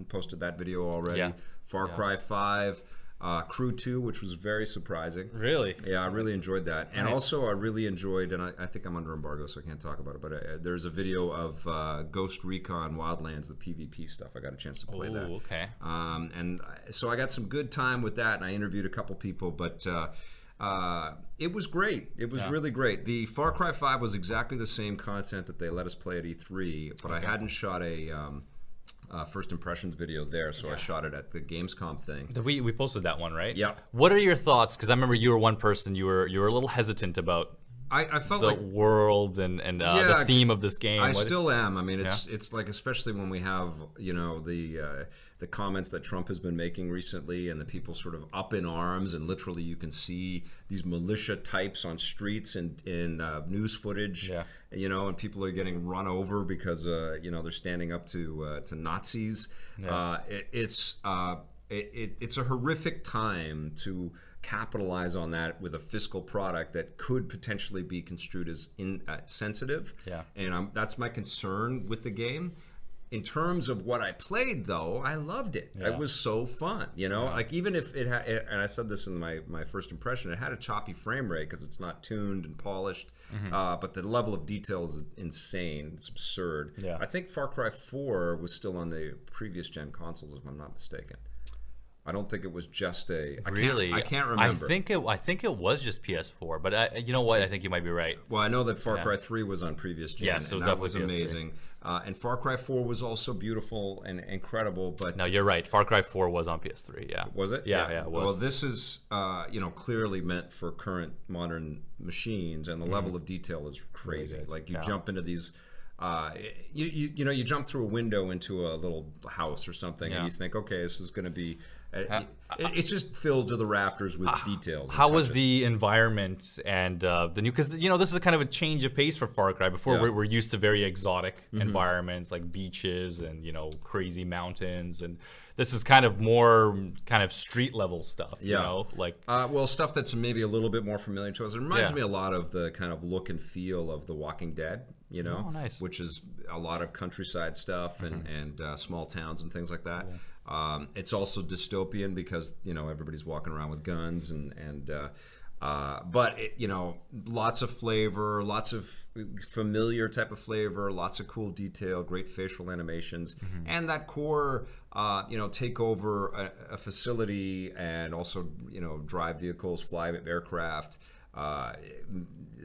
posted that video already. Yeah. Far Cry 5, uh, Crew 2, which was very surprising. Really? Yeah, I really enjoyed that, and also I really enjoyed, and I, I think I'm under embargo, so I can't talk about it. But uh, there's a video of uh, Ghost Recon Wildlands, the PvP stuff. I got a chance to play that. Ooh, okay. Um, and so I got some good time with that, and I interviewed a couple people, but uh, uh, it was great. It was really great. The Far Cry 5 was exactly the same content that they let us play at E3, but I hadn't shot a um, uh, first impressions video there, so I shot it at the Gamescom thing. We, we posted that one, right? Yeah. What are your thoughts? Because I remember you were one person. You were you were a little hesitant about I, I felt the like world and and uh, Yeah, the theme of this game. I What- still am. I mean, it's it's like especially when we have you know the uh, the comments that Trump has been making recently, and the people sort of up in arms, and literally you can see these militia types on streets and in uh, news footage. Yeah. You know, and people are getting run over because uh, you know they're standing up to uh, to Nazis. Uh, it, it's uh, it, it, it's a horrific time to capitalize on that with a fiscal product that could potentially be construed as insensitive. Yeah. And I'm, that's my concern with the game. In terms of what I played, though, I loved it. Yeah. It was so fun. You know, like even if it had, and I said this in my, my first impression, it had a choppy frame rate because it's not tuned and polished. Mm-hmm. Uh, but the level of detail is insane. It's absurd. Yeah. I think Far Cry 4 was still on the previous gen consoles, if I'm not mistaken. I don't think it was just a. I really, Can't, I can't remember. I think it I think it was just PS4, but I, you know what? I think you might be right. Well, I know that Far Cry 3 was on previous gen. Yes, it was and that was amazing. Uh, and Far Cry 4 was also beautiful and incredible, but No, you're right. Far Cry 4 was on PS3. Yeah. was it? Yeah, yeah, it was. Well, this is uh, you know clearly meant for current modern machines, and the level of detail is crazy. Like you Mm-hmm. Yeah. jump into these. Uh, you, you you know you jump through a window into a little house or something, Yeah. and you think, okay, this is going to be. Uh, it, it's just filled to the rafters with details. and How was the environment and uh, the new? Because you know this is kind of a change of pace for Far Cry. Before Yeah. Mm-hmm. we're, we're used to very exotic environments like beaches and you know crazy mountains, and this is kind of more kind of street level stuff. You Yeah. know, like Uh, well, stuff that's maybe a little bit more familiar to us. It reminds Yeah. me a lot of the kind of look and feel of The Walking Dead, you know, Oh, nice. Mm-hmm. which is a lot of countryside stuff and, and uh, small towns and things like that. Um, it's also dystopian because you know everybody's walking around with guns and and. Uh, uh, but it, you know, lots of flavor, lots of familiar type of flavor, lots of cool detail, great facial animations, and that core, uh, you know, take over a, a facility and also you know drive vehicles, fly aircraft.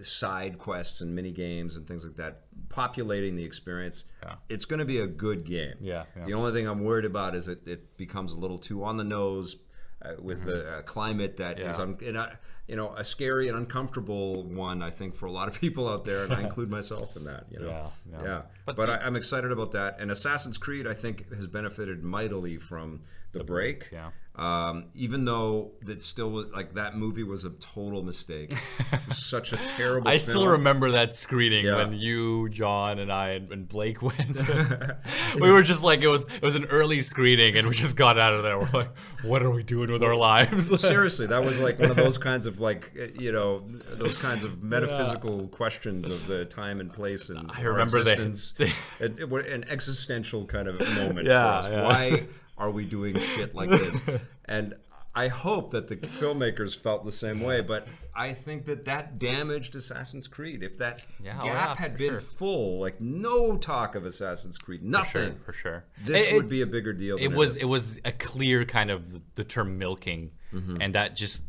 Side quests and mini games and things like that, populating the experience. Yeah. It's going to be a good game. Yeah, yeah. The only thing I'm worried about is it, it becomes a little too on the nose uh, with the uh, climate that is, Mm-hmm. Yeah. uh, you know, a scary and uncomfortable one. I think for a lot of people out there, and I include myself in that. You know, Yeah, yeah. But, But I, I'm excited about that. And Assassin's Creed, I think, has benefited mightily from the, break. yeah. Um, even though that still was like that movie was a total mistake. Such a terrible. I still remember that screening Yeah. when you, John, and I and, Blake went. we were just like it was it was an early screening, and we just got out of there. We're like, what are we doing with our lives? Seriously, that was like one of those kinds of like uh, you know those kinds of metaphysical questions of the time and place and I remember existence. they- it an existential kind of moment Yeah, for us. yeah. Why are we doing shit like this? And I hope that the filmmakers felt the same way, but I think that that damaged Assassin's Creed. If that Yeah, oh gap yeah, had been sure. full, like no talk of Assassin's Creed, for nothing. sure, for sure. This It- would it- be a bigger deal. It was it was a clear kind of the term milking mm-hmm. and that just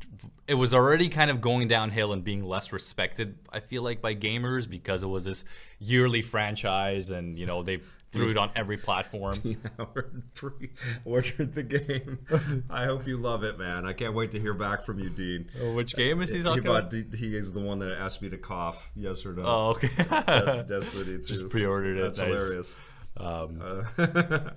it was already kind of going downhill and being less respected i feel like by gamers because it was this yearly franchise and you know they threw it on every platform Dean Howard pre ordered the game. I hope you love it, man. I can't wait to hear back from you, Dean. which game is he talking about he is the one that asked me to cough. Yes or no? oh okay De- Destiny 2. Just pre-ordered it, That's nice. hilarious. um, Uh,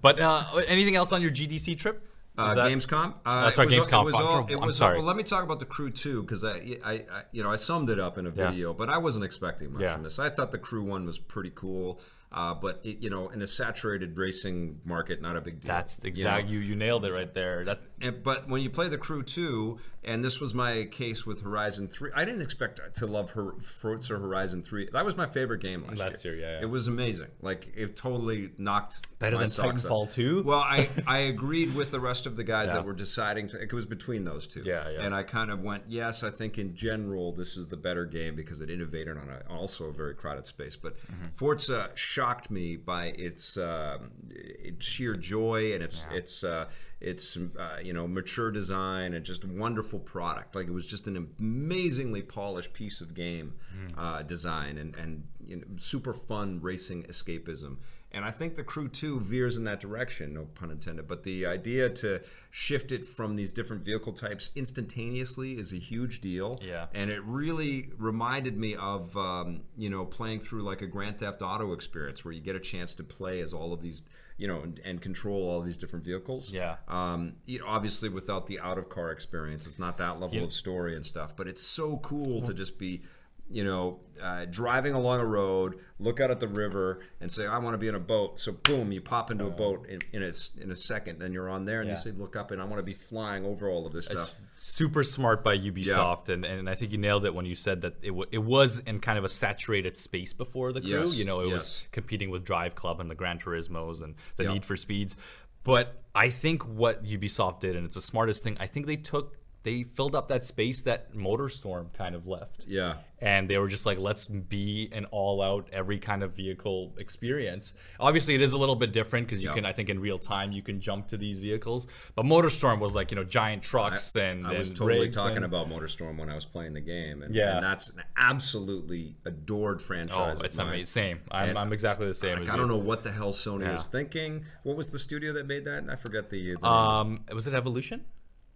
but uh, anything else on your gdc trip Uh, that- Gamescom. Uh, Oh, sorry, it was, Gamescom. It was all, it was sorry. Well, let me talk about the crew too, because I, I, I, you know, I summed it up in a Yeah. video, but I wasn't expecting much Yeah. from this. I thought the crew one was pretty cool, uh, but it, you know, in a saturated racing market, not a big deal. that's you know? exact you, you nailed it right there that And, but when you play the crew two, and this was my case with Horizon three, I didn't expect to love her Forza Horizon three. That was my favorite game last, Last year, yeah, yeah. It was amazing. Like it totally knocked Better than. Titanfall 2? Well, I I agreed with the rest of the guys Yeah. that were deciding to. It was between those two. Yeah, yeah. And I kind of went, yes, I think in general this is the better game because it innovated on a, also a very crowded space. But Mm-hmm. Forza shocked me by its um, its sheer joy and its its uh, its uh, you know mature design and just wonderful product. Like it was just an amazingly polished piece of game Mm. uh, design and and you know, super fun racing escapism. And I think the Crew 2 veers in that direction, no pun intended. But the idea to shift it from these different vehicle types instantaneously is a huge deal. Yeah. And it really reminded me of, um, you know, playing through like a Grand Theft Auto experience where you get a chance to play as all of these, you know, and, and control all these different vehicles. Yeah. Um, you know, obviously, without the out of car experience, it's not that level Yeah. of story and stuff. But it's so cool to just be, you know, uh, driving along a road, look out at the river, and say, "I want to be in a boat." So, boom, you pop into a boat in, in a in a second. Then you're on there, and Yeah. you say, "Look up," and I want to be flying over all of this It's stuff. super smart by Ubisoft, and, and I think you nailed it when you said that it, w- it was in kind of a saturated space before the crew. Yes, You know, it was competing with Driveclub and the Gran Turismos and the Yeah. Need for Speeds. But I think what Ubisoft did, and it's the smartest thing, I think they took they filled up that space that MotorStorm kind of left. Yeah. And they were just like, let's be an all-out every kind of vehicle experience. Obviously, it is a little bit different because you Yeah. can, I think, in real time you can jump to these vehicles. But MotorStorm was like, you know, giant trucks and I was and totally talking and- about MotorStorm when I was playing the game, and, Yeah. and that's an absolutely adored Oh, franchise. of it's amazing. Same. I'm, I'm exactly the same Like, I don't know what the hell Sony Yeah. was thinking. What was the studio that made that? I forget the. the name. Um, was it Evolution?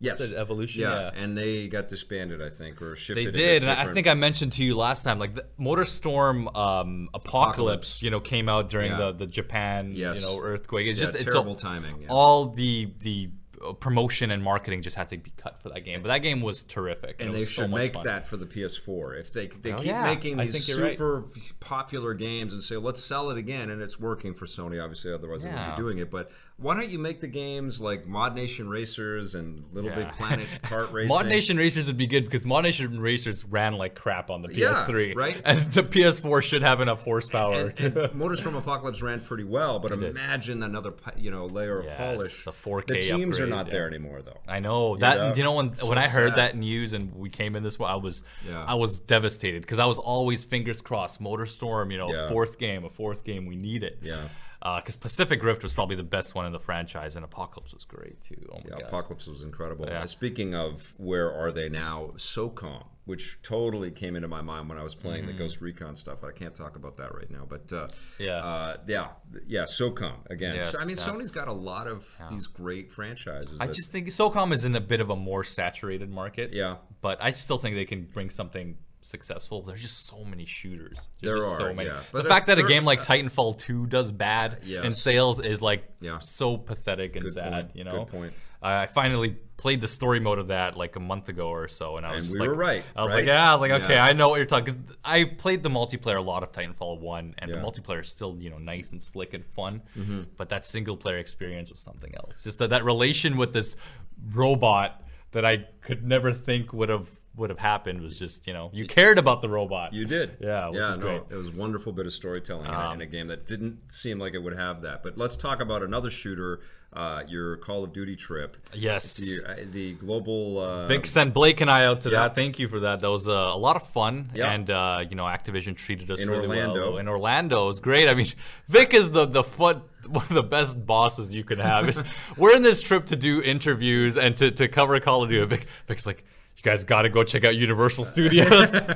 Yes, Evolution? Yeah. Yeah. and they got disbanded, I think, or shifted. They did, and I- I think I mentioned to you last time, like the MotorStorm um, Apocalypse, you know, came out during Yeah. the the Japan, Yes. you know, earthquake. It's Yeah, just it's terrible all, timing. Yeah. all the the uh, promotion and marketing just had to be cut for that game. But that game was terrific, and it they was so should make fun. that for the PS4. If they they Oh, keep making these you're right. super popular games and say let's sell it again, and it's working for Sony, obviously, otherwise they wouldn't be doing it. But why don't you make the games like ModNation Racers and LittleBigPlanet Kart Racing? ModNation Racers would be good because ModNation Racers ran like crap on the PS3, Yeah, right? And the PS4 should have enough horsepower. and, to- and Motorstorm Apocalypse ran pretty well, but imagine another you know layer of Yes, polish. a 4K The teams are not yeah. there anymore, though. I know that. know? You know when So when I heard sad. that news and we came in this one, I was Yeah. I was devastated because I was always fingers crossed. Motorstorm, you know, Yeah. fourth game, a fourth game, we need it. Yeah. Because Pacific Rift was probably the best one in the franchise, and Apocalypse was great too. Oh my Yeah, god. Apocalypse was incredible. Yeah. Uh, Speaking of where are they now, SOCOM, which totally came into my mind when I was playing the Ghost Recon stuff. I can't talk about that right now, but uh, Mm-hmm. Yeah. uh, yeah, yeah, SOCOM again. Yes, So, I mean, yeah. Sony's got a lot of these great franchises. I that- just think SOCOM is in a bit of a more saturated market. Yeah. But I still think they can bring something successful. There's just so many shooters. There's There are, so many. yeah. The fact that a game like Titanfall 2 does bad in sales is like Yeah. so pathetic and Good sad, point, you good know? point. I I finally played the story mode of that like a month ago or so, and I was And just we like, were right, I was right? like, yeah, I was like, okay, Yeah. I know what you're talking. Because I've played the multiplayer a lot of Titanfall one, and the multiplayer is still you know nice and slick and fun. Mm-hmm. But that single player experience was something else. Just that that relation with this robot that I could never think would have would have happened was just you know you cared about the robot. You did. Yeah, which yeah, is no, great. Um, It was a wonderful bit of storytelling in, a, in a game that didn't seem like it would have that. But let's talk about another shooter, uh, your Call of Duty trip. Yes. The, uh, the global. Uh, Vic sent Blake and I out to Yeah. that. Thank you for that. That was uh, a lot of fun, Yeah. and uh, you know, Activision treated us In really Orlando. well. In Orlando, it was great. I mean, Vic is the the foot one of the best bosses you can have. It's- we're in this trip to do interviews and to, to cover Call of Duty. Vic, Vic's like. You guys got to go check out Universal Studios. and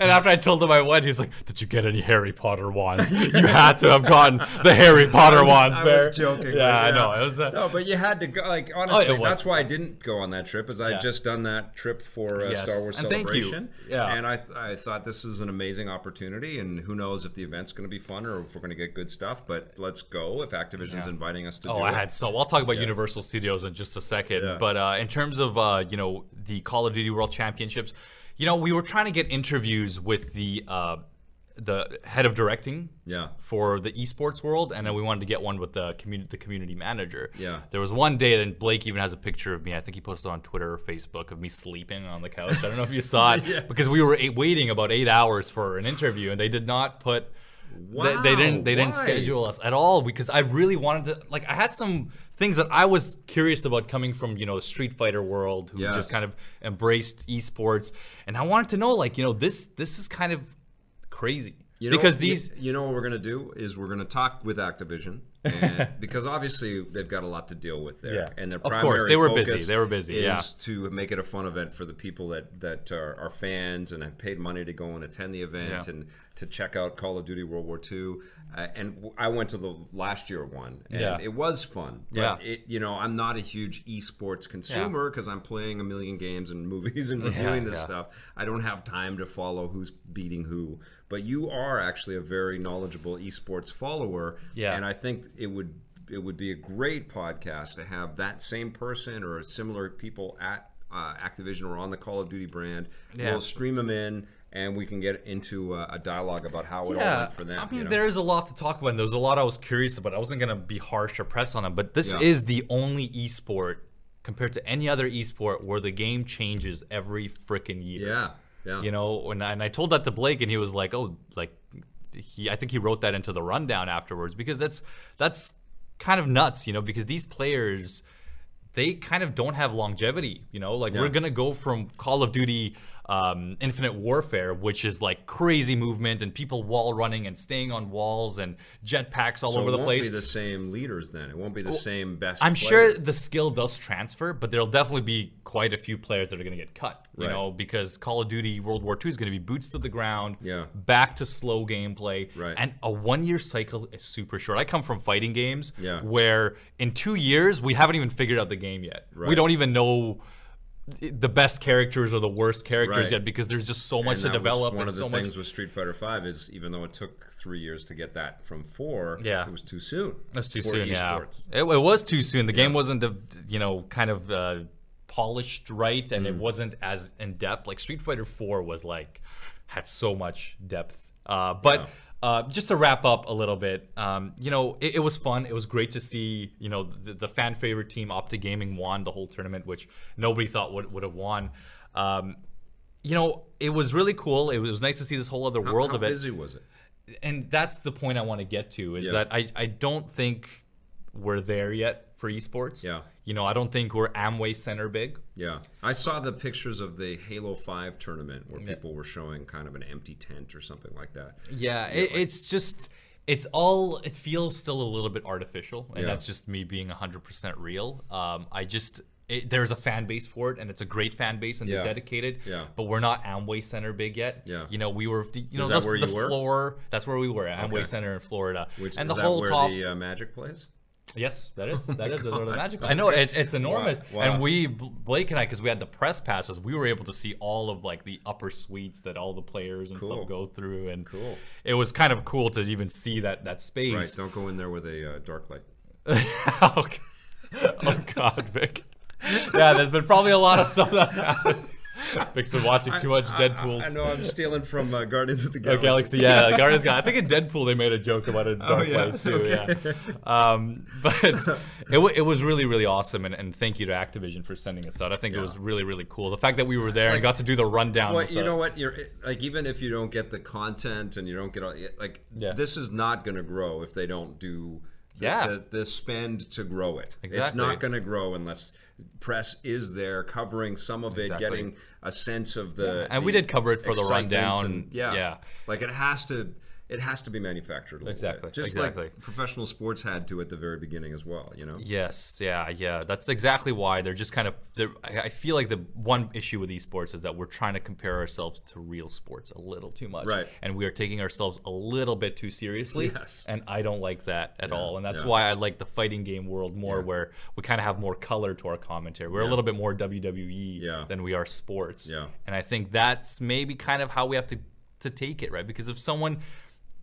after I told him I went, he's like, "Did you get any Harry Potter wands? You had to have gotten the Harry Potter wands, I Bear." was joking. Yeah, I know. It was. Uh, no, but you had to go. Like honestly, was. that's why I didn't go on that trip. Is I Yeah. just done that trip for uh, Yes, Star Wars and thank you. Celebration. Yeah. And I, I thought this is an amazing opportunity, and who knows if the event's going to be fun or if we're going to get good stuff. But let's go if Activision's inviting us to Oh, do I it. had so. I'll talk about Universal Studios in just a second. But uh, in terms of uh, you know the Call of Duty World Championships, you know we were trying to get interviews with the uh, the head of directing. Yeah. For the esports world, and then we wanted to get one with the community, the community manager. Yeah. There was one day, and Blake even has a picture of me. I think he posted on Twitter or Facebook of me sleeping on the couch. I don't know if you saw it Yeah. because we were eight, waiting about eight hours for an interview, and they did not put. they, they didn't. They didn't schedule us at all because I really wanted to. Like, I had some things that I was curious about coming from, you know, the Street Fighter world, who Yes. just kind of embraced esports, and I wanted to know, like, you know, this this is kind of crazy You know, because these. You, know what we're gonna do is we're gonna talk with Activision, because obviously they've got a lot to deal with there, Yeah. and their Of course, primary they were busy. focus They were busy, Is yeah. to make it a fun event for the people that that are, are fans and have paid money to go and attend the event Yeah. and to check out Call of Duty World War II. Uh, and w- I went to the last year one, and Yeah. it was fun. But Yeah. it, you know, I'm not a huge esports consumer because I'm playing a million games and movies and reviewing this yeah. stuff. I don't have time to follow who's beating who. But you are actually a very knowledgeable esports follower, Yeah. and I think it would it would be a great podcast to have that same person or similar people at uh, Activision or on the Call of Duty brand. Yeah. We'll stream them in, and we can get into a dialogue about how it all Yeah, went for them. I mean, you know? there's a lot to talk about. And there a lot I was curious about. I wasn't gonna be harsh or press on them, but this Yeah. is the only esport compared to any other esport where the game changes every freaking year. yeah, yeah. You know, when I, and I told that to Blake, and he was like, "Oh, like he." I think he wrote that into the rundown afterwards because that's that's kind of nuts, you know, because these players they kind of don't have longevity. You know, like Yeah. we're gonna go from Call of Duty. Um, Infinite Warfare, which is like crazy movement and people wall running and staying on walls and jetpacks all so over the place. it won't be the same leaders then. It won't be the same best. I'm player. sure the skill does transfer, but there'll definitely be quite a few players that are going to get cut. You Right. know, because Call of Duty World War II is going to be boots to the ground, Yeah. back to slow gameplay, Right. and a one-year cycle is super short. I come from fighting games, Yeah. where in two years we haven't even figured out the game yet. Right. We don't even know the best characters or the worst characters Right. yet because there's just so much And to develop One and of the so things much. with Street Fighter Five is even though it took three years to get that from four, Yeah. it was too soon. That's too soon. esports. Yeah, it, it was too soon. The game wasn't, the, you know, kind of uh, polished right, and it Mm. wasn't as in depth. Like Street Fighter Four was like had so much depth. Uh, but uh, just to wrap up a little bit, um, you know, it, it, was fun. It was great to see, you know, the, the, fan favorite team, Optic Gaming, won the whole tournament, which nobody thought would, would have won. Um, you know, it was really cool. It was nice to see this whole other how, world how of it. How busy was it? And that's the point I want to get to is Yeah. that I, I don't think we're there yet for esports. Yeah. You know, I don't think we're Amway Center big. Yeah, I saw the pictures of the Halo Five tournament where people were showing kind of an empty tent or something like that. Yeah, it, it's just it's all it feels still a little bit artificial, and Yeah. that's just me being 100% real. Um, I just it, there's a fan base for it, and it's a great fan base, and Yeah. they're dedicated. Yeah. But we're not Amway Center big yet. Yeah. You know, we were. You know, that that's where the you were? floor. That's where we were at Amway Okay. Center in Florida. Which and is the that whole where top. the uh, Magic plays? Yes, that is that is the God. magic. I know it, it's enormous, Wow. and we Blake and I, because we had the press passes, we were able to see all of like the upper suites that all the players and Cool. stuff go through, and Cool. it was kind of cool to even see that that space. Right. Don't go in there with a uh, dark light. oh, oh God, Vic. Yeah, there's been probably a lot of stuff that's happened. Vic's been watching too much Deadpool. I, I know I'm stealing from uh, Guardians of the Oh, Galaxy. Galaxy, yeah, Guardians. Gal- I think in Deadpool they made a joke about a dark Oh, yeah, light too. okay. Yeah, um, but it, it was really really awesome, and, and thank you to Activision for sending us out. I think it was really really cool. The fact that we were there and got to do the rundown. Well, you the- know what? You're like even if you don't get the content and you don't get all like Yeah. this is not going to grow if they don't do the, Yeah. the, the spend to grow it. Exactly. It's not going to grow unless press is there covering some of it, Exactly. getting a sense of the. And we did cover it for the rundown, and- yeah, yeah. Like it has to. It has to be manufactured. A little Exactly, Bit. Just exactly. like professional sports had to at the very beginning as well. You know. Yes, yeah, yeah. That's exactly why they're just kind of. They're, I feel like the one issue with esports is that we're trying to compare ourselves to real sports a little too much, Right. And we are taking ourselves a little bit too seriously. Yes. And I don't like that at all. And that's yeah. why I like the fighting game world more, Yeah. where we kind of have more color to our commentary. We're a little bit more WWE Yeah. than we are sports. Yeah. And I think that's maybe kind of how we have to to take it, right? Because if someone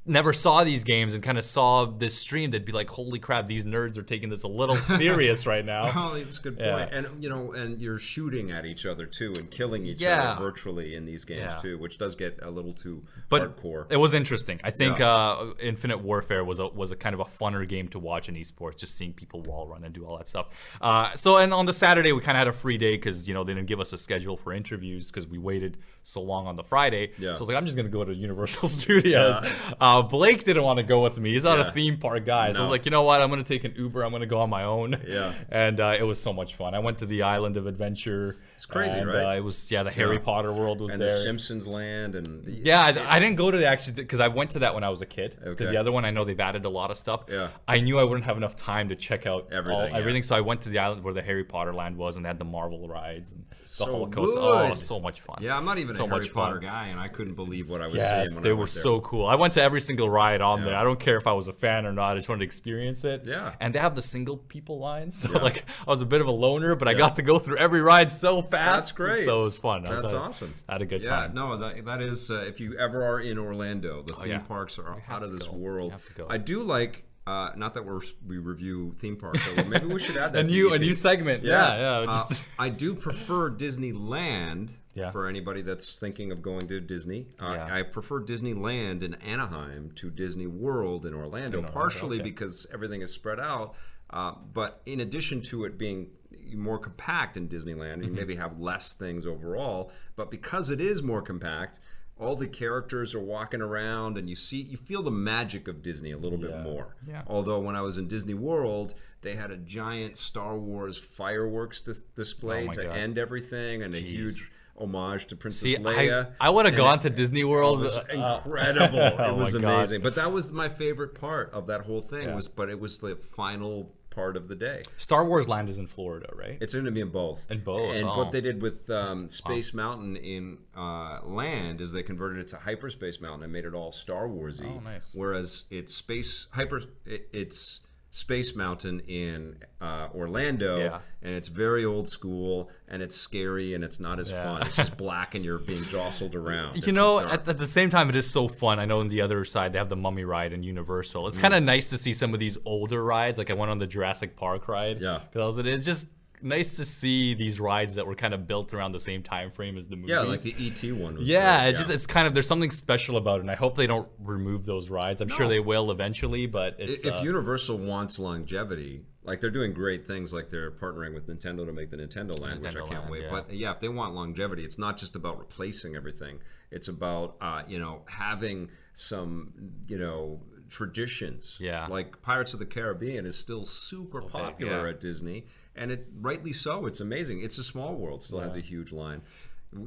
never saw these games and kind of saw this stream, they'd be like, "Holy crap, these nerds are taking this a little serious right now." Oh, it's a good point. Yeah. And you know, and you're shooting at each other too, and killing each Yeah. other virtually in these games Yeah. too, which does get a little too but hardcore. it was interesting. I think uh, Infinite Warfare was a was a kind of a funner game to watch in esports, just seeing people wall run and do all that stuff. Uh, so, and on the Saturday we kind of had a free day because you know they didn't give us a schedule for interviews because we waited so long on the Friday. Yeah. So I was like, I'm just gonna go to Universal Studios. Uh, Blake didn't want to go with me. He's not Yeah. a theme park guy. So I was like, you know what? I'm gonna take an Uber. I'm gonna go on my own. Yeah. And uh, it was so much fun. I went to the Island of Adventure. It's crazy, and, right? Uh, it was yeah. The Harry Yeah. Potter world was and there. the Simpsons land and Yeah, I, I didn't go to the actually because I went to that when I was a kid. Okay. the other one, I know they've added a lot of stuff. Yeah. I knew I wouldn't have enough time to check out Everything, all, yeah. everything. So I went to the island where the Harry Potter land was, and they had the Marvel rides and the So Holocaust. Oh, so much fun. Yeah, I'm not even so a Harry much Potter fun. guy, and I couldn't believe what I was Yes, seeing. They I were there. so cool. I went to every single ride on Yeah. there. I don't care if I was a fan or not. I just wanted to experience it. Yeah. And they have the single people lines. So Yeah. like I was a bit of a loner, but I got to go through every ride so fast. That's great. So it was fun. I was That's awesome. I had a good yeah, time. no, that, that is uh, if you ever are in Orlando, the theme Oh, yeah. parks are out of this go. World. have to go. I do like. Uh, not that we're we review theme parks, so maybe we should add that. A new a new segment. Yeah, yeah. Uh, just I do prefer Disneyland Yeah. for anybody that's thinking of going to Disney. Uh, Yeah. I prefer Disneyland in Anaheim to Disney World in Orlando, In Orlando, partially okay. because everything is spread out. Uh, but in addition to it being more compact in Disneyland, Mm-hmm. you maybe have less things overall. But because it is more compact, all the characters are walking around, and you see, you feel the magic of Disney a little Yeah. bit more. Yeah. Although when I was in Disney World, they had a giant Star Wars fireworks dis- display Oh to God. end everything, and a huge homage to Princess See, Leia. I, I would have gone it- to Disney World. It was uh, incredible. oh it was my God. amazing. But that was my favorite part of that whole thing. Yeah. Was but it was the final part of the day. Star Wars Land is in Florida, right? It's going to be in both. In both, And oh. what they did with um, Space Mountain in uh, Land is they converted it to Hyperspace Mountain and made it all Star Warsy. Oh, nice. Whereas it's space hyper, it, it's Space Mountain in uh, Orlando, Yeah. and it's very old school and it's scary and it's not as Yeah. fun. It's just black and you're being jostled around. It's you know, at, at the same time, it is so fun. I know on the other side they have the Mummy ride in Universal. Mm. It's kind of nice to see some of these older rides. Like I went on the Jurassic Park ride. Yeah. because it's just nice to see these rides that were kind of built around the same time frame as the movies. Yeah, like the ET one. Was yeah, great, it's just it's kind of there's something special about it, and I hope they don't remove those rides. I'm sure they will eventually, but it's if uh, Universal wants longevity, like they're doing great things, like they're partnering with Nintendo to make the Nintendo Land, which I can't Land, wait. yeah. But yeah, if they want longevity, it's not just about replacing everything. It's about uh, you know having some you know traditions. Yeah. like Pirates of the Caribbean is still super popular yeah. at Disney, and it rightly so. It's amazing. It's a small world, still has a huge line.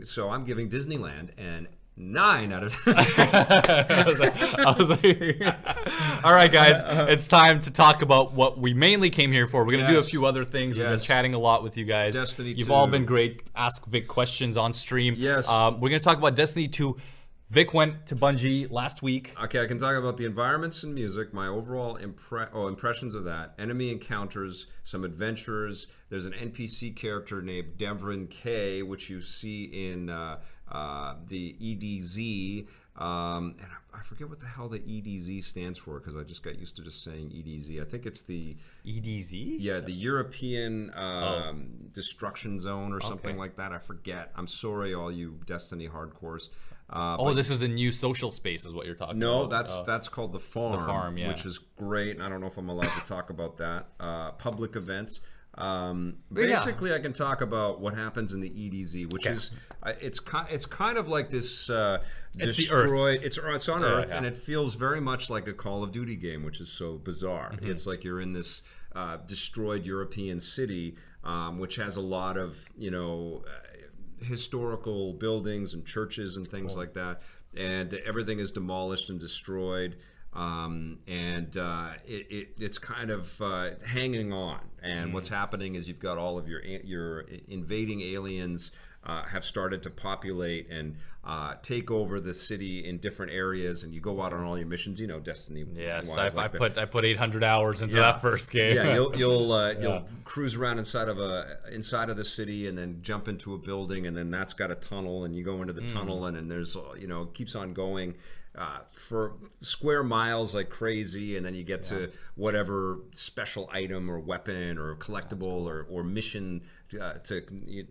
So I'm giving Disneyland and nine out of I was like, I was like all right, guys, it's time to talk about what we mainly came here for. We're gonna do a few other things. We've been chatting a lot with you guys. Destiny You've all been great. Ask Vic questions on stream. Yes. Um, we're gonna talk about Destiny 2. Vic went to Bungie last week. Okay, I can talk about the environments and music, my overall impre- oh, impressions of that, enemy encounters, some adventures. There's an NPC character named Devrim Kay, which you see in uh, uh, the EDZ. Um, and I, forget what the hell the EDZ stands for because I just got used to just saying EDZ. I think it's the EDZ. yeah the European um, Destruction Zone or something Oh. Okay. like that. I forget. I'm sorry, all you Destiny hardcores. Uh, Oh, this is the new social space, is what you're talking no, about. that's Oh. that's called the farm, farm, yeah. which is great. And I don't know if I'm allowed to talk about that. Uh, public events. Um, Yeah. basically, I can talk about what happens in the EDZ, which is uh, it's it's kind of like this uh, It's the Earth. destroyed. It's it's on Earth, yeah. and it feels very much like a Call of Duty game, which is so bizarre. Mm-hmm. It's like you're in this uh, destroyed European city, um, which has a lot of you know. Historical buildings and churches and things like that, and everything is demolished and destroyed. Um, and uh, it, it, it's kind of uh, hanging on. And what's happening is you've got all of your your invading aliens uh, have started to populate and uh, take over the city in different areas, and you go out on all your missions. You know, Destiny. Yes, I, like I put I put 800 hours into Yeah. that first game. yeah, you'll you'll uh, Yeah. you'll cruise around inside of a inside of the city, and then jump into a building, and then that's got a tunnel, and you go into the Hmm. tunnel, and then there's uh, you know it keeps on going uh, for square miles like crazy, and then you get to whatever special item or weapon or collectible or, or mission uh, to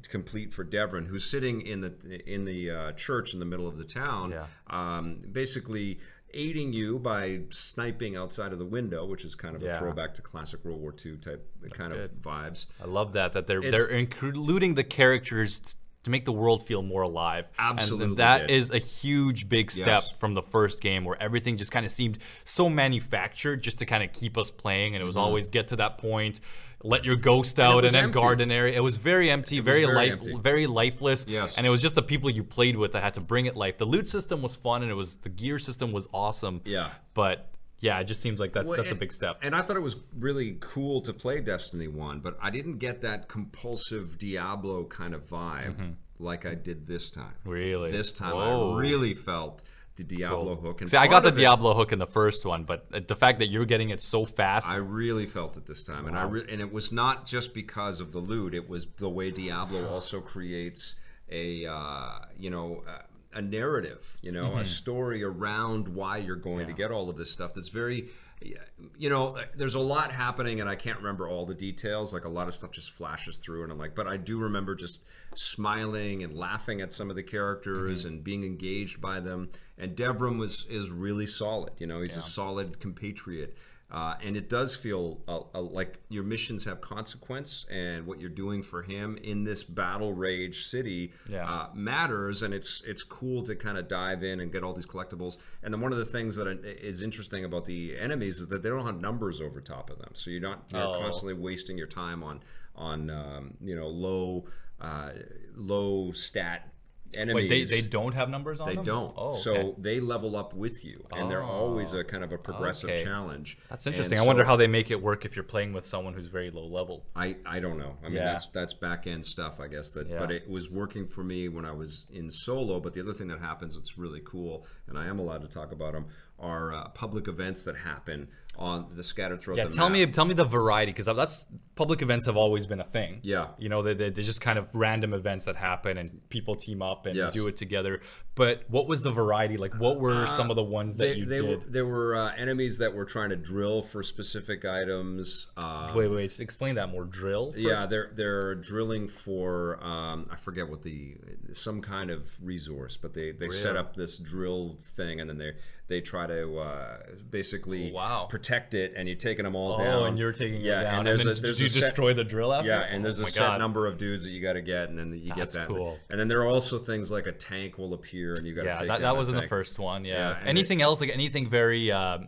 complete for Devon, who's sitting in the in the uh, church in the middle of the town, Yeah. um, basically aiding you by sniping outside of the window, which is kind of a throwback to classic World War II type kind of vibes. I love that that they're It's- they're including the characters t- to make the world feel more alive. Absolutely and, that did. is a huge big step Yes. from the first game where everything just kind of seemed so manufactured just to kind of keep us playing, and it was always get to that point. Let your ghost out was and then empty. guard area. It was very empty, very, very life, empty. very lifeless. Yes. And it was just the people you played with that had to bring it life. The loot system was fun, and it was the gear system was awesome. Yeah. But yeah, it just seems like that's Well, that's a big step. And I thought it was really cool to play Destiny 1, but I didn't get that compulsive Diablo kind of vibe mm-hmm. like I did this time. Really? This time Whoa. I really felt the Diablo hook. And See, I got the it- Diablo hook in the first one, but the fact that you're getting it so fast, I really felt it this time, and I re- and it was not just because of the loot. It was the way Diablo also creates a uh, you know uh, a narrative, you know, Mm-hmm. a story around why you're going to get all of this stuff. That's very you know, there's a lot happening, and I can't remember all the details. Like a lot of stuff just flashes through, and I'm like, but I do remember just smiling and laughing at some of the characters and being engaged by them. And Devrim was is really solid. You know, he's a solid compatriot. Uh, and it does feel uh, uh, like your missions have consequence, and what you're doing for him in this battle rage city Yeah. uh, matters. And it's it's cool to kind of dive in and get all these collectibles. And then one of the things that is interesting about the enemies is that they don't have numbers over top of them, so you're not you're Oh. constantly wasting your time on on um, you know low uh, low stat enemies. Wait, they, they don't have numbers on them? They them? don't. Oh, So okay. they level up with you, and they're always a kind of a progressive okay. challenge. that's And interesting. I wonder how they make it work if you're playing with someone who's very low level. I, I don't know. I mean, Yeah. that's that's back end stuff, I guess. That, Yeah. but it was working for me when I was in solo. But the other thing that happens that's really cool, and I am allowed to talk about them, are uh, public events that happen on the scattered throughout Yeah, the tell map. me tell me the variety because that's public events have always been a thing. Yeah. you know they they they're just kind of random events that happen and people team up and Yes. do it together. But what was the variety? Like, what were some of the ones that Uh, They, you they did? were there were uh, enemies that were trying to drill for specific items. Uh, wait, wait, explain that more. Drill? for- Yeah, they're they're drilling for um, I forget what the some kind of resource, but they, they set up this drill thing and then they they try to uh, basically Oh, Wow. protect it, and you're taking them all down. Oh, down. and you're taking yeah, it down. and there's then a there's did you a set, destroy the drill after? yeah, and there's Oh a set God. number of dudes that you got to get, and then you That's get that. cool. And then there are also things like a tank will appear, and you got to Yeah, take that, that was in the first one. Yeah. Yeah, and anything else like anything very um, uh,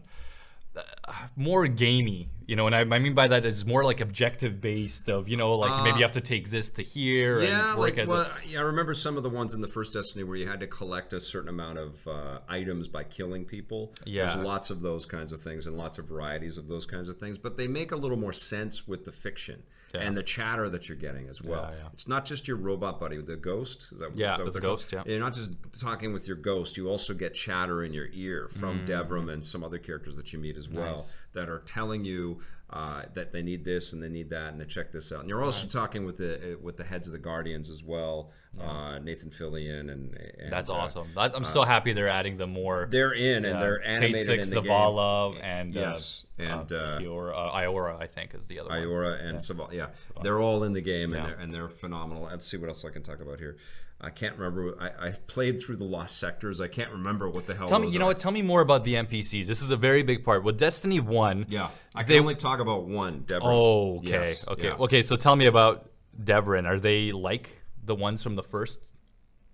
more gamey, you know, and I, I mean by that is more like objective based of you know like maybe you have to take this to here Uh, Yeah, and work like at well, yeah, I remember some of the ones in the first Destiny where you had to collect a certain amount of uh, items by killing people. Yeah. there's lots of those kinds of things and lots of varieties of those kinds of things, but they make a little more sense with the fiction Yeah. and the chatter that you're getting as well. Yeah, yeah. It's not just your robot buddy, the ghost. Is that, Yeah, is that they're called? ghost, yeah. You're not just talking with your ghost. You also get chatter in your ear from Devrim and some other characters that you meet as well Mm. Nice. that are telling you uh, that they need this and they need that and they check this out. And you're also talking with the uh, with the heads of the Guardians as well, uh, Nathan Fillion and, and That's uh, awesome. That's, I'm so happy they're adding the more. They're in and yeah, they're Kate animated Six, in the Zavala, and Yes, uh, and, uh, uh, Ikora, uh, Ikora, I think is the other game. one. Ikora and Saval, yeah, they're all in the game and, Yeah. they're, and they're phenomenal. Let's see what else I can talk about here. I can't remember. I, I played through the Lost Sectors. I can't remember what the hell. Tell me, you know are. what? Tell me more about the NPCs. This is a very big part. With Destiny One, Yeah, I can They- only talk about one. Devrim. Oh, okay, Yes, okay, yeah. okay. So tell me about Devrim. Are they like the ones from the first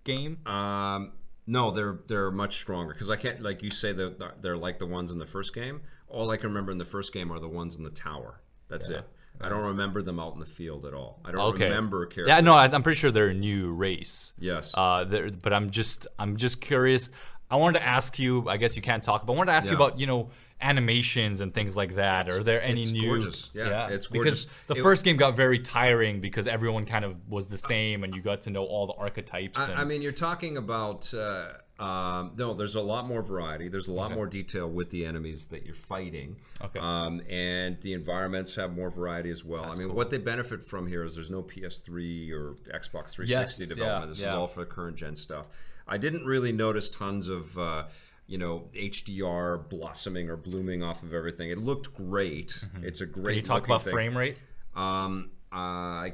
game? Um, no, they're they're much stronger because I can't like you say that they're like the ones in the first game. All I can remember in the first game are the ones in the tower. That's it. I don't remember them out in the field at all. I don't okay. remember characters. Yeah, no, I, I'm pretty sure they're a new race. Yes. Uh, but I'm just, I'm just curious. I wanted to ask you. I guess you can't talk, but I wanted to ask you about, you know, animations and things like that. Are there any it's new? gorgeous. Yeah, it's gorgeous. Because the It- first game got very tiring because everyone kind of was the same, and you got to know all the archetypes. and, I, I mean, you're talking about uh, um, no. There's a lot more variety. There's a lot more detail with the enemies that you're fighting. Okay. Um, and the environments have more variety as well. I mean, what they benefit from here is there's no PS3 or Xbox 360 Yes, development. yeah, this yeah. is all for the current gen stuff. I didn't really notice tons of. Uh, you know, HDR blossoming or blooming off of everything. It looked great. It's a great. Can you talk about thing. frame rate? Um, I,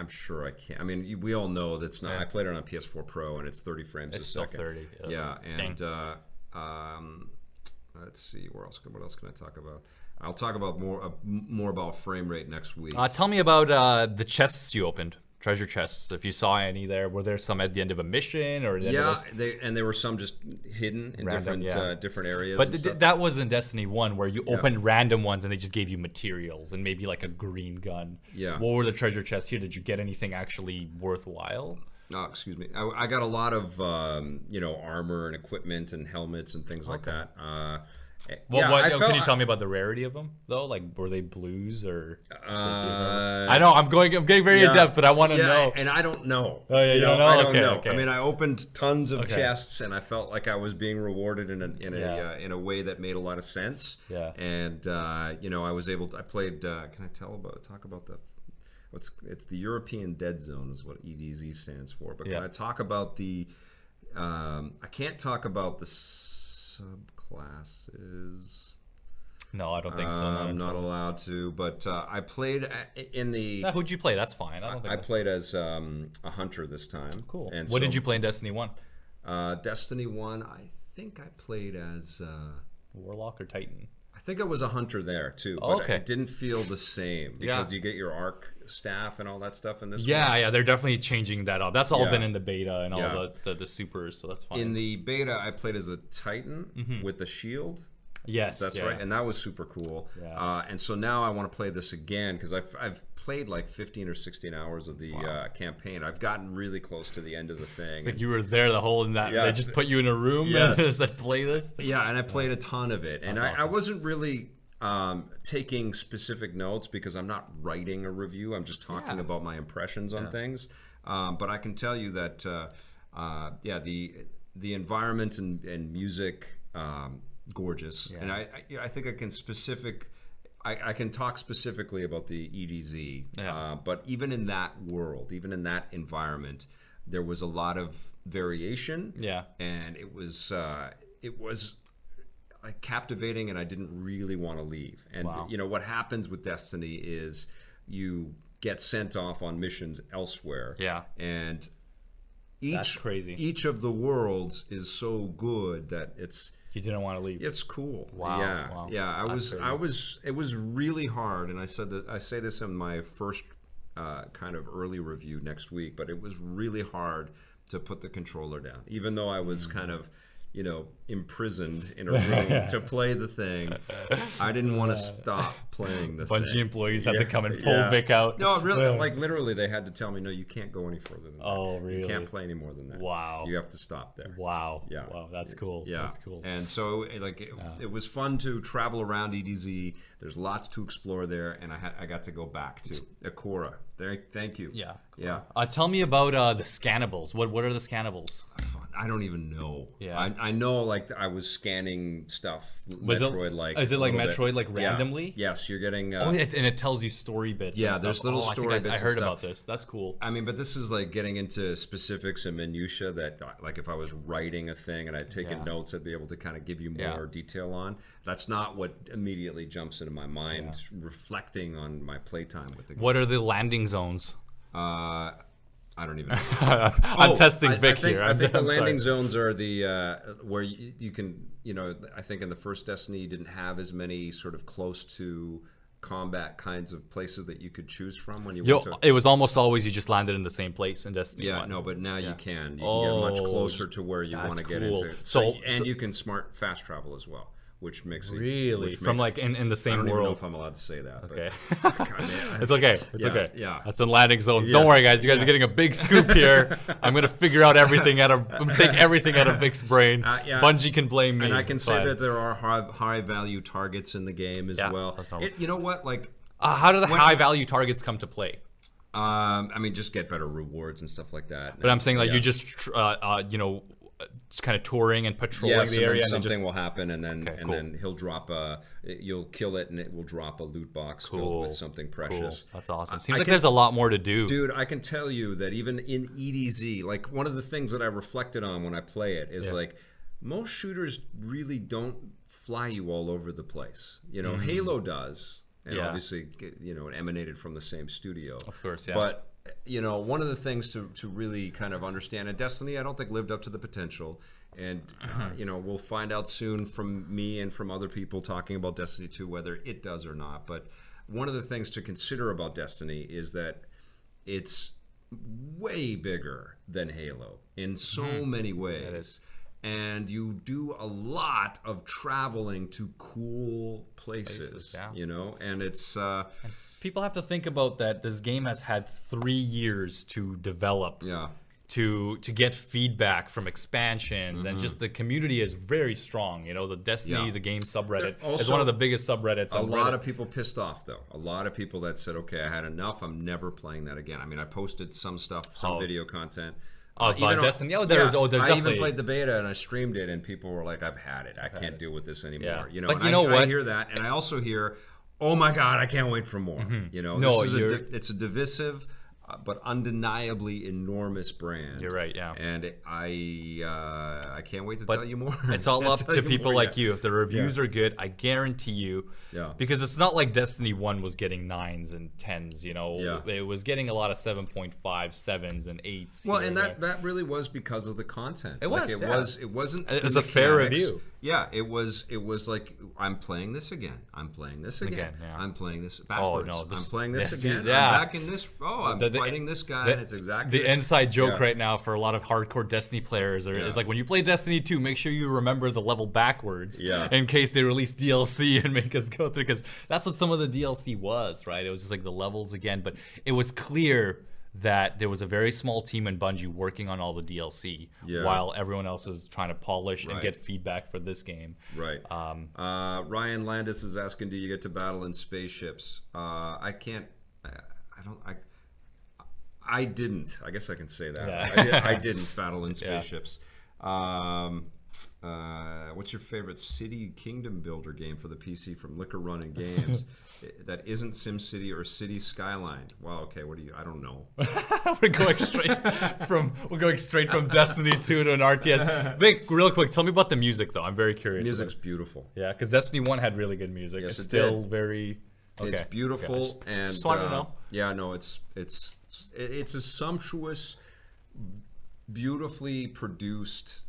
am sure I can't. I mean, we all know that's not. I played it on PS4 Pro, and it's 30 frames It's a still second. 30, yeah. Yeah, and uh, um, let's see, where else? What else can I talk about? I'll talk about more uh, more about frame rate next week. Uh, tell me about uh, the chests you opened, treasure chests. If you saw any there, were there some at the end of a mission or? Yeah, they and there were some just hidden in Random, different yeah. uh, different areas. But th- that was in Destiny One, where you opened random ones and they just gave you materials and maybe like a green gun. Yeah. What were the treasure chests here? Did you get anything actually worthwhile? Oh, excuse me. I, I got a lot of um, you know armor and equipment and helmets and things like that. Uh, What, yeah, what, oh, felt- can you tell me about the rarity of them though? Like, were they blues or? Uh, I know I'm going. I'm getting very in depth, but I want to yeah, know. and I don't know. Oh, yeah, you don't know? I don't Okay, know. okay. I mean, I opened tons of Okay. chests, and I felt like I was being rewarded in a in a Yeah. uh, in a way that made a lot of sense. Yeah. And uh, you know, I was able to. I played. Uh, can I tell about talk about the? What's it's the European Dead Zone is what EDZ stands for. But Yeah. can I talk about the? Um, I can't talk about the subclasses. no, I don't think so. No, I'm not allowed to. But uh, I played uh, in the. Ah, who'd you play? That's fine. I don't think. I played as um, a hunter this time. cool. And what did you play in Destiny One? Uh, Destiny One. I think I played as. Uh, Warlock or Titan? I think I was a hunter there too, but okay. it didn't feel the same Yeah. because you get your arc staff and all that stuff in this. Yeah, one. yeah, they're definitely changing that up. That's all Yeah. been in the beta and all Yeah. the, the the supers, so that's fine. In the beta, I played as a Titan with the shield. yes, That's yeah. right, and that was super cool. Yeah. Uh, and so now I want to play this again because I've, I've played like 15 or 16 hours of the uh, campaign. I've gotten really close to the end of the thing. Like you were there the whole in that. Yeah. They just put you in a room Yes. and said play this. Yeah, and I played a ton of it, and I, That's I wasn't really um, taking specific notes because I'm not writing a review. I'm just talking Yeah. about my impressions on things. Um, but I can tell you that, uh, uh, yeah, the the environment and, and music, um, gorgeous, and I, I I think I can specific. I, I can talk specifically about the EDZ, Yeah. uh, but even in that world, even in that environment, there was a lot of variation. Yeah. and it was uh, it was like captivating, and I didn't really want to leave. And Wow. you know what happens with Destiny is you get sent off on missions elsewhere. Yeah. and each each of the worlds is so good that it's You didn't want to leave. it's cool. Wow, Yeah. wow. Yeah. I That's was. crazy. I was. It was really hard, and I said that. I say this in my first uh, kind of early review next week, but it was really hard to put the controller down, even though I was Mm. kind of. You know, imprisoned in a room to play the thing. I didn't want to stop playing the Bungie thing. employees had to come and pull yeah. Vic out. No, really, Yeah. like literally, they had to tell me, no, you can't go any further than that. Oh, You can't play any more than that. Wow. You have to stop there. Wow. Yeah. Wow. That's cool. Yeah, That's cool. And so, like, it, it was fun to travel around EDZ. There's lots to explore there, and I had I got to go back to Akora. There, thank you. yeah. yeah. Uh, tell me about uh, the scannables. What What are the scannables? I don't even know. Yeah. I, I know like I was scanning stuff. Was Metroid like. is it like little bit. Metroid, like, Yeah. randomly? Yes, you're getting. Uh, Oh, it, and it tells you story bits. Yeah, there's little oh, I story I, bits I and heard about this. That's cool. I mean, but this is like getting into specifics and minutia that, uh, like, if I was writing a thing and I'd taken Yeah. notes, I'd be able to kind of give you Yeah. more detail on. That's not what immediately jumps into my mind, reflecting on my playtime with the game. What are the landing zones? Uh, I don't even. know. I'm Oh, testing Vic I think, here. I I'm, think the I'm sorry. landing zones are the uh, where you, you can, you know, I think in the first Destiny you didn't have as many sort of close to combat kinds of places that you could choose from when you Yo, went to. it was almost always you just landed in the same place in Destiny Yeah, 1. no, but now you can. You can get much Oh, closer to where you want to get cool. into. So- and so- you can smart fast travel as well, which makes it Really? which From makes- like in, in the same I don't even know world. if I'm allowed to say that. Okay. But, God, It's okay. It's Yeah, okay. yeah. That's in landing zones. Yeah. Don't worry, guys. You guys are getting a big scoop here. I'm gonna figure out everything out of take everything out of Vic's brain. Uh, yeah. Bungie can blame me. And I can say fine. that there are high, high value targets in the game as Yeah, well. It, you know what? Like, Uh, how do the high value targets come to play? um, I mean, just get better rewards and stuff like that. But I'm saying like Yeah. you just tr- uh, uh, you know just kind of touring and patrolling Yes, the then area and something then just will happen, and then Okay, and cool. then he'll drop a. You'll kill it, and it will drop a loot box filled with something Cool. precious. That's awesome. Seems I like can- there's a lot more to do. Dude, I can tell you that even in EDZ, like one of the things that I reflected on when I play it is Yeah. like most shooters really don't fly you all over the place. You know, Mm-hmm. Halo does, and Yeah. obviously, you know, it emanated from the same studio. Of course, yeah. But you know, one of the things to, to really kind of understand, and Destiny, I don't think lived up to the potential. And uh, Mm-hmm. you know, we'll find out soon from me and from other people talking about Destiny 2 whether it does or not. But one of the things to consider about Destiny is that it's way bigger than Halo in so Mm-hmm. many ways. And you do a lot of traveling to cool places, Places, yeah. you know, and it's uh, People have to think about that. This game has had three years to develop. yeah, to to get feedback from expansions and just the community is very strong. You know, the Destiny, Mm-hmm. Yeah. the game subreddit is one of the biggest subreddits. a lot Reddit. of people pissed off though. A lot of people that said, "Okay, I had enough. I'm never playing that again." I mean, I posted some stuff, some Oh. video content. Of, uh, even Destiny? Oh, there- oh, there's I definitely- even played the beta and I streamed it, and people were like, "I've had it. I can't deal with this anymore." Yeah. You know, But you I, know I what? hear that, and I also hear, "Oh my god, I can't wait for more." You know, Mm-hmm. No, this is a di- it's a divisive. Uh, but undeniably enormous brand. You're right, yeah. And I uh, I can't wait to But tell you more. It's all up to people more like yet. you. If the reviews are good, I guarantee you. Yeah. Because it's not like Destiny 1 was getting 9s and 10s, you know. Yeah. It was getting a lot of 7.5, 7s and 8s. Well, and that that really was because of the content. It Like, was, It yeah. was. It wasn't. It was a fair review. Yeah. It was. It was like I'm playing this again. I'm playing this again. Again, yeah. I'm playing this oh, backwards. no, I'm playing this yeah, again. yeah. I'm back in this. Oh, I'm The- the- fighting this guy. the- and it's exactly the inside joke Yeah. right now for a lot of hardcore Destiny players are, is like when you play Destiny 2, make sure you remember the level backwards Yeah. in case they release DLC and make us go through because that's what some of the DLC was, right? It was just like the levels again, but it was clear that there was a very small team in Bungie working on all the DLC Yeah. while everyone else is trying to polish and get feedback for this game. Right. Um, uh, Ryan Landis is asking, "Do you get to battle in spaceships?" Uh, I can't. I, I don't. I. I didn't. I guess I can say that. Yeah. I, did, I didn't battle in Yeah. spaceships. Um, Uh, what's your favorite city kingdom builder game for the PC from Liquor Run and Games that isn't SimCity or City Skyline? Well, okay, what do you? I don't know. we're going straight from we're going straight from Destiny 2 to an RTS. Vic, real quick, tell me about the music though. I'm very curious. Music's beautiful. Yeah, because Destiny 1 had really good music. Yes, it's it still did. very. Okay. It's beautiful Okay, just- and just uh, know. yeah, no, it's it's it's a sumptuous, beautifully produced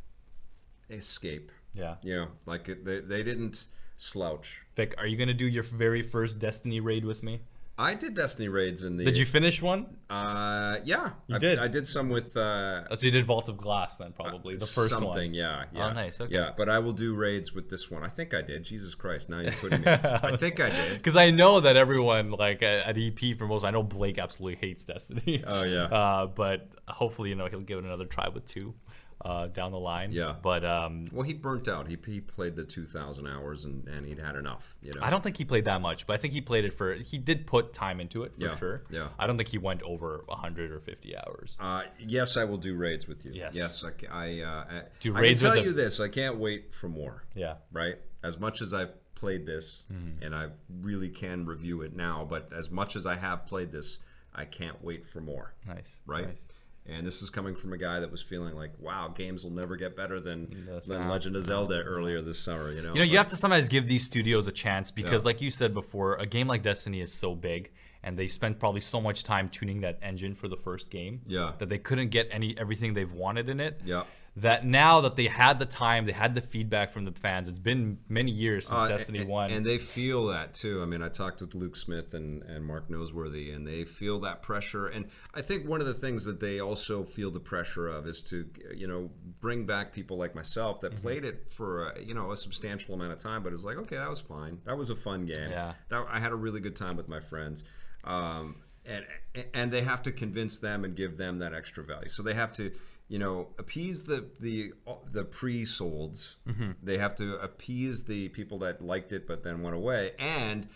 escape. Yeah. Yeah, like it, they they didn't slouch. Vic, are you gonna do your very first Destiny raid with me? I did Destiny raids in the. Did you finish one? Uh, yeah, You I did? I did some with uh, Oh, so you did Vault of Glass then, probably the first something. one. Yeah, yeah. Oh, nice, okay. Yeah, but I will do raids with this one. I think I did. Jesus Christ! Now you're putting me. I think I did. Because I know that everyone, like at, at EP for most, I know Blake absolutely hates Destiny. Oh, yeah. Uh, but hopefully, you know, he'll give it another try with two uh, down the line. Yeah. But um, Well, he burnt out. He, he played the 2,000 hours and, and he'd had enough. You know. I don't think he played that much, but I think he played it for. He did put time into it for Yeah, sure. yeah. I don't think he went over 100 or 50 hours. Uh, yes, I will do raids with you. Yes. Yes, I, I, uh, I, Do I raids can tell you this. I can't wait for more. yeah. Right? As much as I've played this, Mm-hmm. and I really can review it now, but as much as I have played this, I can't wait for more. Nice. Right? Nice. And this is coming from a guy that was feeling like, wow, games will never get better than, than Legend of Zelda earlier this summer. You know, You know, you have to sometimes give these studios a chance because, Yeah. like you said before, a game like Destiny is so big, and they spent probably so much time tuning that engine for the first game. Yeah. That they couldn't get any everything they've wanted in it. Yeah. That now that they had the time, they had the feedback from the fans. It's been many years since Uh, Destiny and, One. And they feel that too. I mean, I talked with Luke Smith and, and Mark Noseworthy, and they feel that pressure. And I think one of the things that they also feel the pressure of is to, you know, bring back people like myself that played it for, a, you know, a substantial amount of time, but it was like, okay, that was fine. That was a fun game. Yeah. That, I had a really good time with my friends. Um, and, and they have to convince them and give them that extra value. So they have to, you know, appease the the the pre-solds. Mm-hmm. They have to appease the people that liked it but then went away, and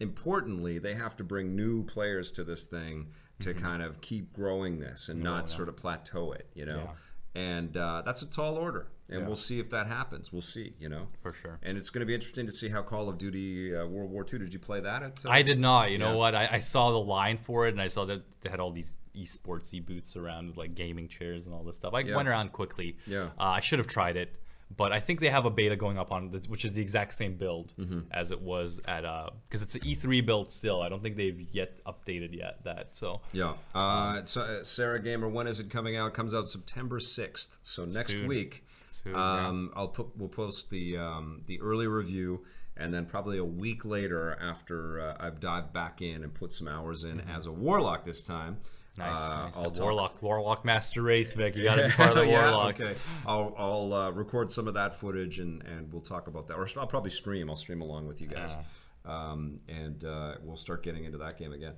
importantly, they have to bring new players to this thing to Mm-hmm. kind of keep growing this and not sort of plateau it. You know, and uh, that's a tall order, and we'll see if that happens. We'll see. You know, For sure. And it's going to be interesting to see how Call of Duty uh, World War II. Did you play that? At, uh, I did not. You know what? I, I saw the line for it, and I saw that they had all these esportsy booths around with like gaming chairs and all this stuff. I Yeah. went around quickly. Yeah. Uh, I should have tried it, but I think they have a beta going up on this, which is the exact same build Mm-hmm. as it was at uh because it's an E3 build still. I don't think they've yet updated yet that. So Yeah. Uh, so, uh, Sarah Gamer, when is it coming out? It comes out September sixth. So next Soon. week, Yeah. um, I'll put we'll post the um, the early review, and then probably a week later, after uh, I've dived back in and put some hours in as a warlock this time. Mm-hmm. nice, uh, nice. I'll talk- warlock, warlock master race, Vic. You got to be part of the Yeah, warlocks. Okay, I'll, I'll uh, record some of that footage and, and we'll talk about that. Or I'll probably stream. I'll stream along with you guys, um, and uh, we'll start getting into that game again.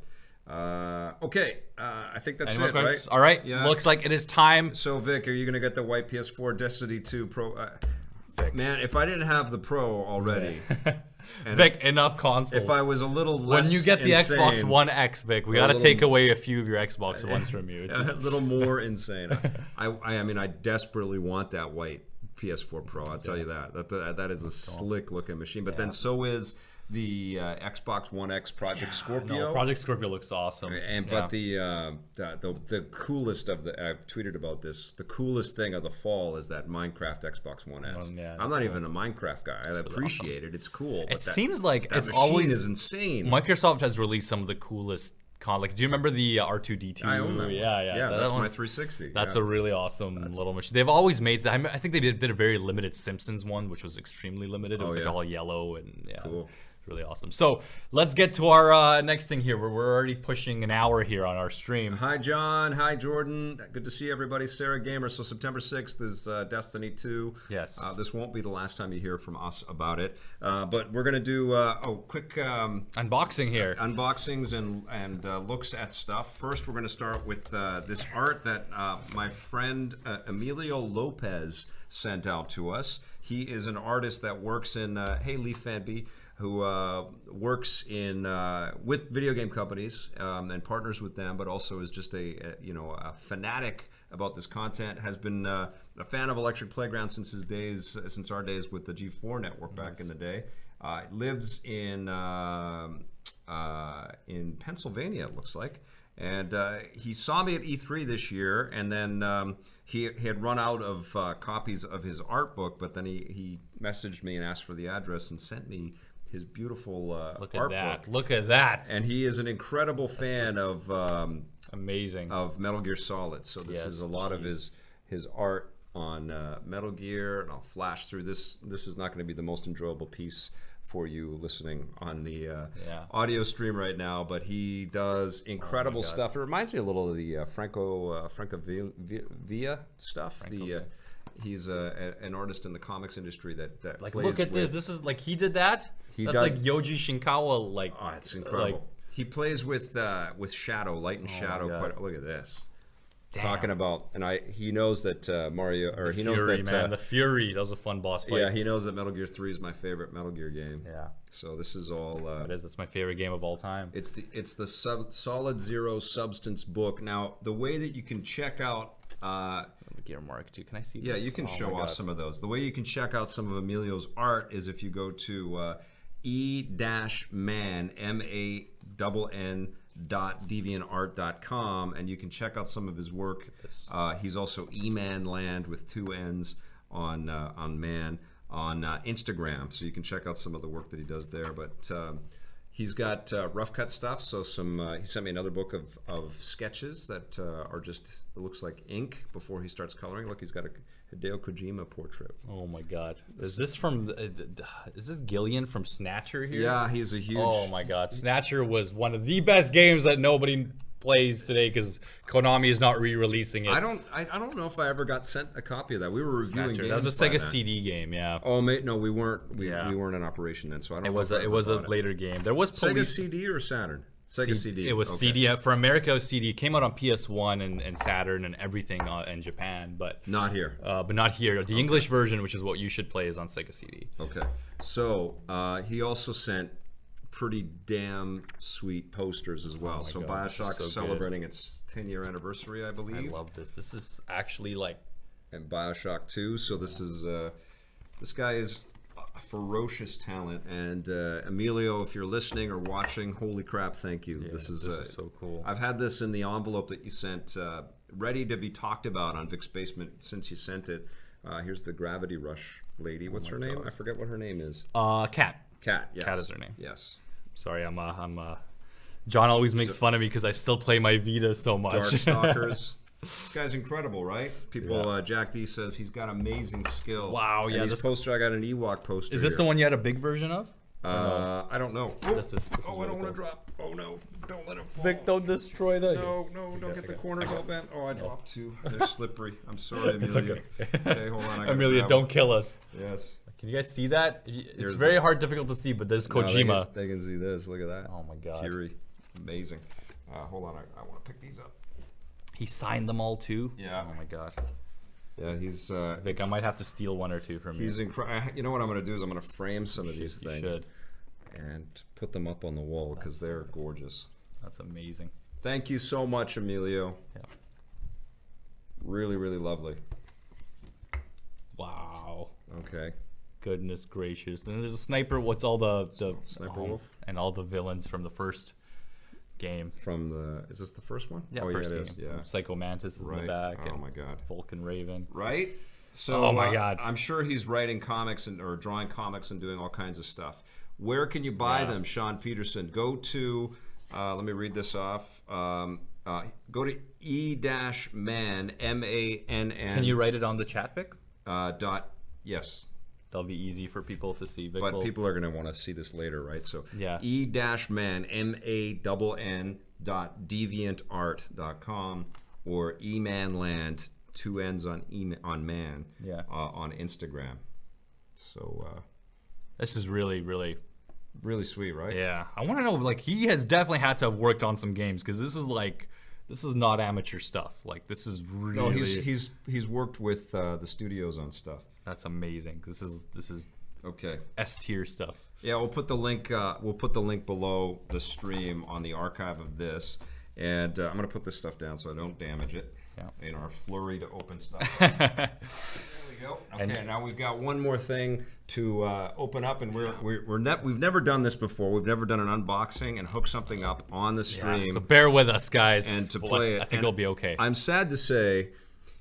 Uh, okay, uh, I think that's Any it, right? All right. Yeah. Looks like it is time. So Vic, are you gonna get the white PS4 Destiny 2 Pro? Uh, man, if I didn't have the Pro already, Vic, enough consoles. if I was a little less when you get the Xbox One X, Vic, we got to take away a few of your Xbox Ones from you. It's just... a little more insane. I, I, I mean, I desperately want that white PS4 Pro. I'll tell you that. That that, that is a slick looking machine. But then so is the uh, Xbox One X Project Scorpio. no, Project Scorpio looks awesome. and Yeah. but the, uh, the the coolest of the I've tweeted about this. The coolest thing of the fall is that Minecraft Xbox One S. Oh, yeah, I'm not even a Minecraft guy. I appreciate it. It's cool. but it that- seems like that it's always is insane. Microsoft has released some of the coolest con. Like, do you remember the uh, R2D2? I own that. Yeah, yeah. yeah. that that's my 360. That's yeah. a really awesome little machine. They've always made. I, think they did, did a very limited Simpsons one, which was extremely limited. It was like Oh, yeah. all yellow and yeah, Cool. Really awesome. So let's get to our uh, next thing here. We're, we're already pushing an hour here on our stream. Hi, John. Hi, Jordan. Good to see everybody. Sarah Gamer. So September 6th is uh, Destiny 2. Yes. Uh, this won't be the last time you hear from us about it. Uh, but we're going to do, uh, oh, quick um, Unboxing here. unboxings and, and uh, looks at stuff. First, we're going to start with uh, this art that uh, my friend uh, Emilio Lopez sent out to us. He is an artist that works in, uh, hey, Leaf Fanby, who uh, works in uh, with video game companies um, and partners with them, but also is just a, a you know a fanatic about this content. Has been uh, a fan of Electric Playground since his days, since our days with the G4 network back in the day. Uh, lives in um uh, in Pennsylvania, it looks like. And uh, he saw me at E3 this year, and then um, he, he had run out of uh, copies of his art book, but then he, he messaged me and asked for the address and sent me his beautiful uh, Look at art that. Look at that. And he is an incredible fan of um, Amazing. of Metal Gear Solid. So this Yes, is a lot of his his art on uh, Metal Gear, and I'll flash through this. This is not going to be the most enjoyable piece for you listening on the uh, Yeah. audio stream right now, but he does incredible God. stuff. It reminds me a little of the uh, Franco uh, Franco Vi- Vi- Villa stuff. the uh, he's uh, a, an artist in the comics industry that, that like, look at with, this. This is like he did that. He That's does- like Yoji Shinkawa. Like, Oh, it's incredible. Like, he plays with uh, with shadow, light and my shadow. God. Quite, look at this. Talking about, and I he knows that uh, Mario, or he knows Fury, that man. uh, the Fury. That was a fun boss fight. yeah, he knows that Metal Gear Three is my favorite Metal Gear game. yeah. So this is all. Uh, It is. That's my favorite game of all time. It's the it's the sub, Solid Zero Substance book. Now the way that you can check out. Uh, Gear Mark too. Can I see? yeah, this? you can Oh show my off God. some of those. The way you can check out some of Emilio's art is if you go to uh, e-man m a double n dot deviantart.com and you can check out some of his work. Uh, he's also eman land with two n's on uh, on man on uh, Instagram, so you can check out some of the work that he does there. But um, He's got uh, rough cut stuff. So some. Uh, he sent me another book of, of sketches that uh, are just. It looks like ink before he starts coloring. Look, he's got a Hideo Kojima portrait. Oh my God. Is this from? Uh, is this Gillian from Snatcher here? Yeah, he's a huge. Oh my God. Snatcher was one of the best games that nobody plays today because Konami is not re-releasing it. I don't. I, I don't know if I ever got sent a copy of that. We were reviewing Snatcher. games. That was a by Sega then. CD game. Yeah. Oh mate, no, we weren't. We, Yeah. we weren't in operation then, so I don't. It know was a, it was a it. later game. There was Sega police. CD or Saturn? Sega CD. It was Okay. CD for America. it was CD It came out on PS1 and, and Saturn and everything uh, in Japan, but Not here. uh, but not here. The English version, which is what you should play, is on Sega CD. Okay. So uh, he also sent pretty damn sweet posters as well. so Oh God, this is Bioshock's so good. celebrating its 10 year anniversary, I believe. I love this. This is actually like and Bioshock 2. So this is uh, this guy is ferocious talent. And uh, Emilio, if you're listening or watching, holy crap, thank you. this is this uh, is so cool. I've had this in the envelope that you sent, uh, ready to be talked about on Vic's Basement since you sent it. Uh, here's the Gravity Rush lady. What's her name? I forget what her name is. uh, cat. Cat. Yes. Cat is her name. Yes. Sorry, I'm uh, I'm uh, John always makes fun of me because I still play my Vita so much. Darkstalkers. This guy's incredible, right? People, Yeah. uh, Jack D says he's got amazing skill. Wow, yeah, These this- poster, I got an Ewok poster. is this here. the one you had a big version of? Uh, I don't know. Oh, This is- this is oh I don't want to drop. Oh no, don't let him fall. Vic, don't destroy the. No, no, don't get the corners all bent. Oh, I dropped two. They're slippery. I'm sorry, Amelia. okay. okay, hold on. I Amelia, don't kill us. Yes. Can you guys see that? It's Here's very hard, difficult to see, but there's Now they Kojima. can- they, can see this. Look at that. Oh my God. Fury. Amazing. Uh, hold on. I, I want to pick these up. He signed them all too. Yeah. Oh my god. Yeah, he's uh, Vic, I might have to steal one or two from he's you. incredible. You know what I'm going to do is I'm going to frame some of these You things should. and put them up on the wall because they're gorgeous. That's amazing. Thank you so much, Emilio. Yeah. Really, really lovely. Wow. Okay. Goodness gracious. And there's a sniper. What's all the the Sniper oh, Wolf? and all the villains from the first game? From the is this the first one? Yeah, oh, first yeah, game. is. Yeah. Psycho Mantis is in the back. Oh and my god. Vulcan Raven. Right. So Oh my uh, God. I'm sure he's writing comics and or drawing comics and doing all kinds of stuff. Where can you buy Yeah. them, Sean Peterson? Go to. Uh, let me read this off. Um, uh, go to e dash man m a n n. Can you write it on the chat, Vic? uh, dot yes That'll be easy for people to see. Vic But will- people are going to want to see this later, right? So Yeah. e dash man m a double n dot deviantart.com or emanland two n's on e on man Yeah. uh, on Instagram. So uh, This is really, really really sweet, right? Yeah, I want to know. Like, he has definitely had to have worked on some games because this is like, this is not amateur stuff. Like, this is really. No, he's he's he's worked with uh, the studios on stuff. That's amazing. This is this is Okay. S tier stuff. Yeah, we'll put the link. Uh, we'll put the link below the stream on the archive of this, and uh, I'm gonna put this stuff down so I don't damage it. Yeah. in our flurry to open stuff. there we go. Okay, And- now we've got one more thing to uh, open up, and we're we're, we're ne- we've never done this before. We've never done an unboxing and hook something up on the stream. so bear with us, guys. and to Well, play it, I think And it'll be okay. I'm sad to say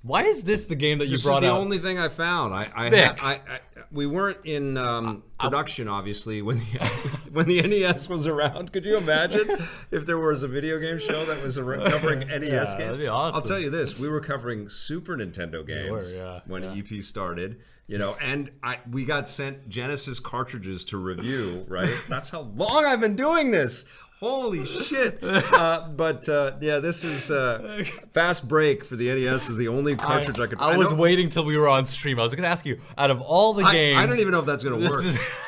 Why is this the game that you this is the only thing I found. I I, Vic. I, I we weren't in um, production obviously when the when the NES was around. Could you imagine if there was a video game show that was ar- covering NES games? that'd be I'll tell you this: we were covering Super Nintendo games yeah, when. EP started. You know, and I we got sent Genesis cartridges to review. Right? That's how long I've been doing this. Holy shit! Uh, but uh, yeah, this is uh, fast break for the NES. Is the only cartridge I, could. I was waiting till we were on stream. I was gonna ask you, out of all the I, games, I don't even know if that's gonna This work.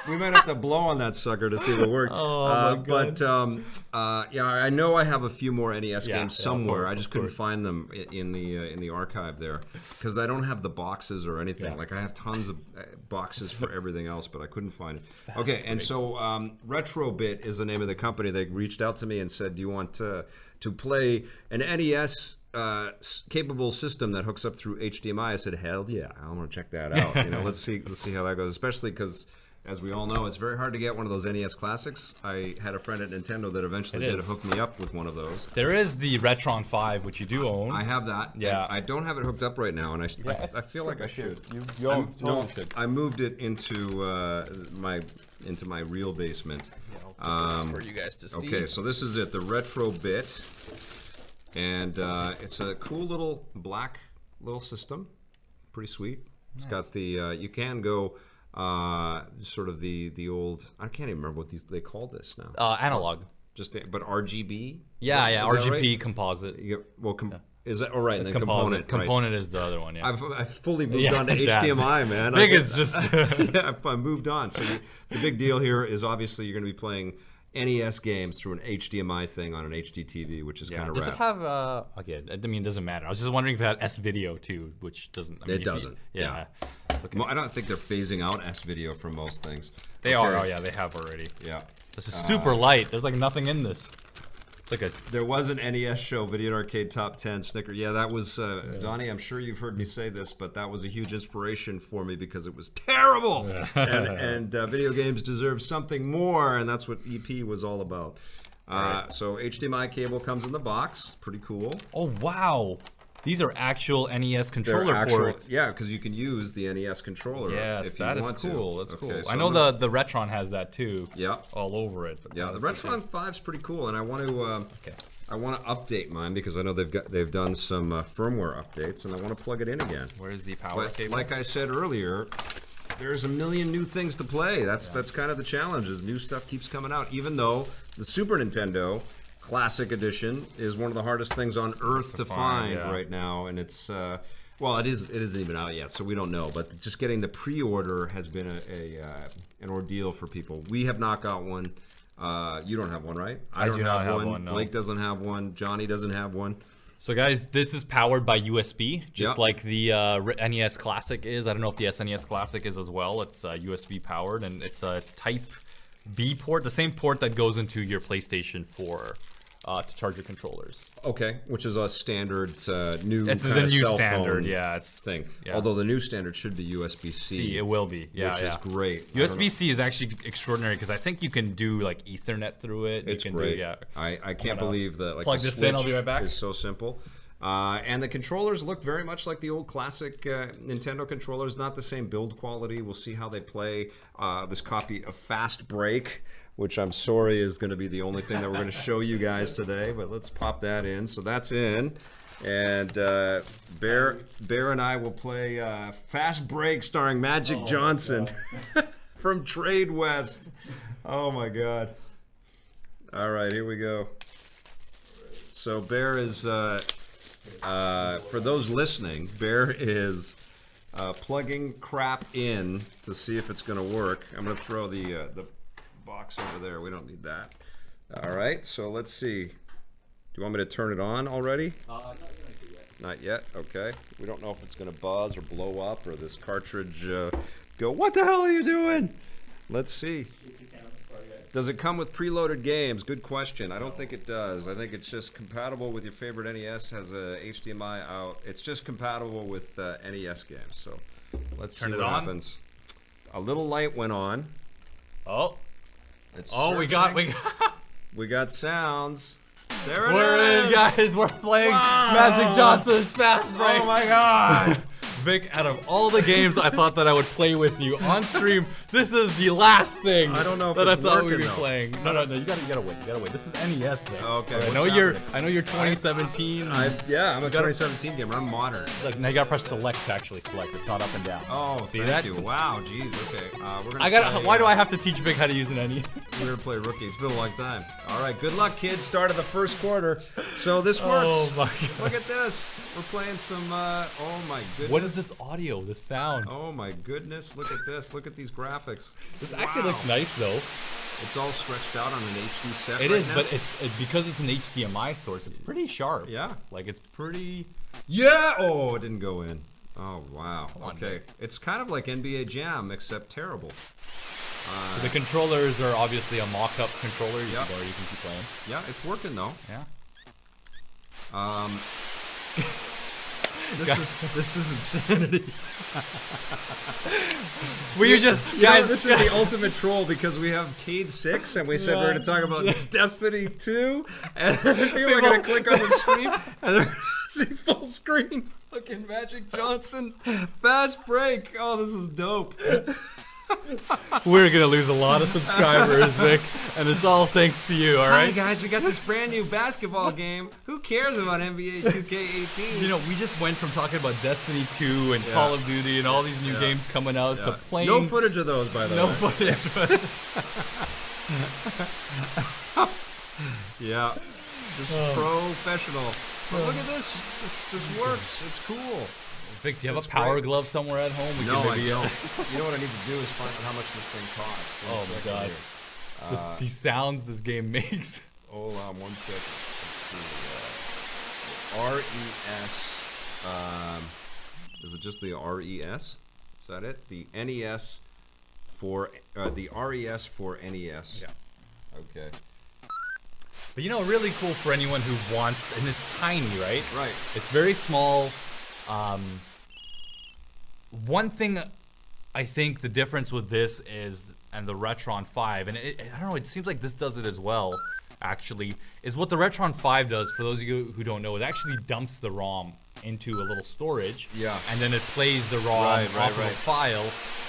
We might have to blow on that sucker to see if it works. Oh, uh, but um, uh, yeah, I know I have a few more NES Yeah, games somewhere. course, I just couldn't course. find them in the uh, in the archive there because I don't have the boxes or anything. Yeah. Like I have tons of uh, boxes for everything else, but I couldn't find it. okay, and so um, Retrobit is the name of the company. They reached out to me and said, "Do you want to to play an NES?" Uh, capable system that hooks up through HDMI. I said, "Hell yeah, I'm gonna check that out." You know, let's see, let's see how that goes. Especially because, as we all know, it's very hard to get one of those NES classics. I had a friend at Nintendo that eventually did hook me up with one of those. There is the Retron 5, which you do own. I have that. Yeah. I don't have it hooked up right now, and I, I, I feel like I should. You, you I'm- no, should. I moved it into uh, my into my real basement. Um, for you guys to see. Okay, so this is it, the retro bit, and uh, it's a cool little black little system, pretty sweet. It's got the uh, you can go uh, sort of the the old I can't even remember what these they call this now. Uh, analog. Just the, but RGB. Yeah, yeah. RGB right? composite. You well, com- is that all right? and then Composite. component. right. Component is the other one. Yeah. I've, I've fully moved Yeah, on to. HDMI, man. Big I- is just. yeah, I've, I moved on. So the, the big deal here is obviously you're going to be playing NES games through an HDMI thing on an HD TV, which is Yeah. kind of Does rad. it have? Uh, okay, I mean, it doesn't matter. I was just wondering if it had S video too, which doesn't. I mean, It doesn't, yeah. It's okay. well, I don't think they're phasing out S video for most things. They are. Oh yeah, they have already. Yeah. This is super light. There's like nothing in this. It's like a. There was an NES show, Video Arcade Top 10 Snicker. Yeah, that was, uh, Donnie, I'm sure you've heard me say this, but that was a huge inspiration for me because it was terrible. and and uh, video games deserve something more, and that's what EP was all about. Uh, So HDMI cable comes in the box. Pretty cool. Oh wow, these are actual NES controller actual- ports. Yeah, because you can use the NES controller. Yes, that is want to. cool. That's Okay, cool. so I know gonna- the the Retron has that too. Yeah. All over it. Yeah, the Retron 5 is pretty cool, and I want to uh, Okay. I want to update mine because I know they've got they've done some uh, firmware updates, and I want to plug it in again. Where's the power But cable? like I said earlier, there's a million new things to play. That's that's kind of the challenge. Is new stuff keeps coming out, even though the Super Nintendo Classic Edition is one of the hardest things on earth to, find, find yeah. right now, and it's. Uh, well, it is. It isn't even out yet, so we don't know. But just getting the pre-order has been a, a uh, an ordeal for people. We have not got one. Uh, you don't have one, right? I, don't do not have one, no. Blake doesn't have one. Johnny doesn't have one. So guys, this is powered by USB, just Yep. like the uh, NES Classic is. I don't know if the SNES Classic is as well. It's uh, USB powered, and it's a Type B port, the same port that goes into your PlayStation 4 uh, to charge your controllers. Okay, which is a standard uh, new. It's the new standard, yeah. It's Thing. Yeah. Although the new standard should be USB C, it will be, yeah, which yeah. is great. I don't know. USB C is actually extraordinary because I think you can do like Ethernet through it. It's great. Do, yeah. I, I can't believe that. Like plug this in, I'll be right back. Is so simple. Uh, and the controllers look very much like the old classic uh, Nintendo controllers. Not the same build quality. We'll see how they play. Uh, this copy of Fast Break, which I'm sorry is going to be the only thing that we're going to show you guys today. But let's pop that in. So that's in. And uh, Bear, Bear and I will play uh, Fast Break starring Magic Johnson from Tradewest. Oh my God. All right, here we go. So Bear is, uh, uh, for those listening, Bear is uh, plugging crap in to see if it's going to work. I'm going to throw the uh, the box over there. We don't need that. All right, so let's see. Do you want me to turn it on already? Not yet. Okay. We don't know if it's going to buzz or blow up or this cartridge uh, go. What the hell are you doing? Let's see. Does it come with preloaded games? Good question. I don't think it does. I think it's just compatible with your favorite NES. Has a HDMI out. It's just compatible with uh, NES games. So let's Turn see it what on. happens. A little light went on. Oh, It's oh, we got we got. we got sounds. There it We're in, guys. We're playing Wow. Magic Johnson's Fast Break. Oh my god. Vic, out of all the games I thought that I would play with you on stream, this is the last thing I don't know if that I it's thought we'd be though. playing. No, no, no, you gotta, you gotta wait, you gotta wait. This is NES, Vic. Okay, I know you're, happening? I know you're 2017. I, yeah, I'm a 2017 gamer. I'm modern. like, now you gotta press select to actually select. It's not up and down. Oh, see thank that? you. Wow, jeez. Okay, uh, we're gonna. I got. play, Why do uh, I have to teach Vic how to use an NES? We're gonna play rookie. It's been a long time. All right, good luck, kids. Start of the first quarter. So this works. Oh my God. Look at this. We're playing some. Uh, oh my goodness. What is this audio? This sound? Oh my goodness. Look at this. Look at these graphics. This actually looks nice though. It's all stretched out on an HD set. It right is, now. but it's it, because it's an HDMI source. It's pretty sharp. Yeah. Like it's pretty. Yeah. Oh, it didn't go in. Oh wow. on, Okay. It's kind of like NBA Jam except terrible. So the controllers are obviously a mock-up controller. You Yeah. can, you can keep playing. Yeah, it's working though. Yeah. Um. This is this is insanity. We you just You know, guys. this is the ultimate troll because we have Cade Six, and we said we are going to talk about Destiny Two, and people are going to click on the screen and they're see full screen fucking Magic Johnson fast break. Oh, this is dope. We're gonna lose a lot of subscribers, Vic, and it's all thanks to you. All right, Hi guys, we got this brand new basketball game. Who cares about NBA 2K18? You know, we just went from talking about Destiny 2 and Yeah. Call of Duty and all these new Yeah. games coming out to Yeah. playing. no footage of those, by the No way. No footage. Yeah, just is professional. But look at this. This this works. It's cool. Vic, do you have That's a power great. glove somewhere at home? We No, can I uh, don't. you know what I need to do is find out how much this thing costs. One Oh my God. here. this, Uh, these sounds this game makes. Hold on one second. Let's see. Uh, RES. Um, is it just the RES? Is that it? The NES for uh, the RES for NES. Yeah. Okay. But you know, really cool for anyone who wants, and it's tiny, right? Right. It's very small. Um, one thing I think the difference with this is, and the Retron 5, and it, I don't know, it seems like this does it as well, actually, is what the Retron 5 does, for those of you who don't know, it actually dumps the ROM into a little storage. Yeah. And then it plays the ROM Right, right, off of right. a file.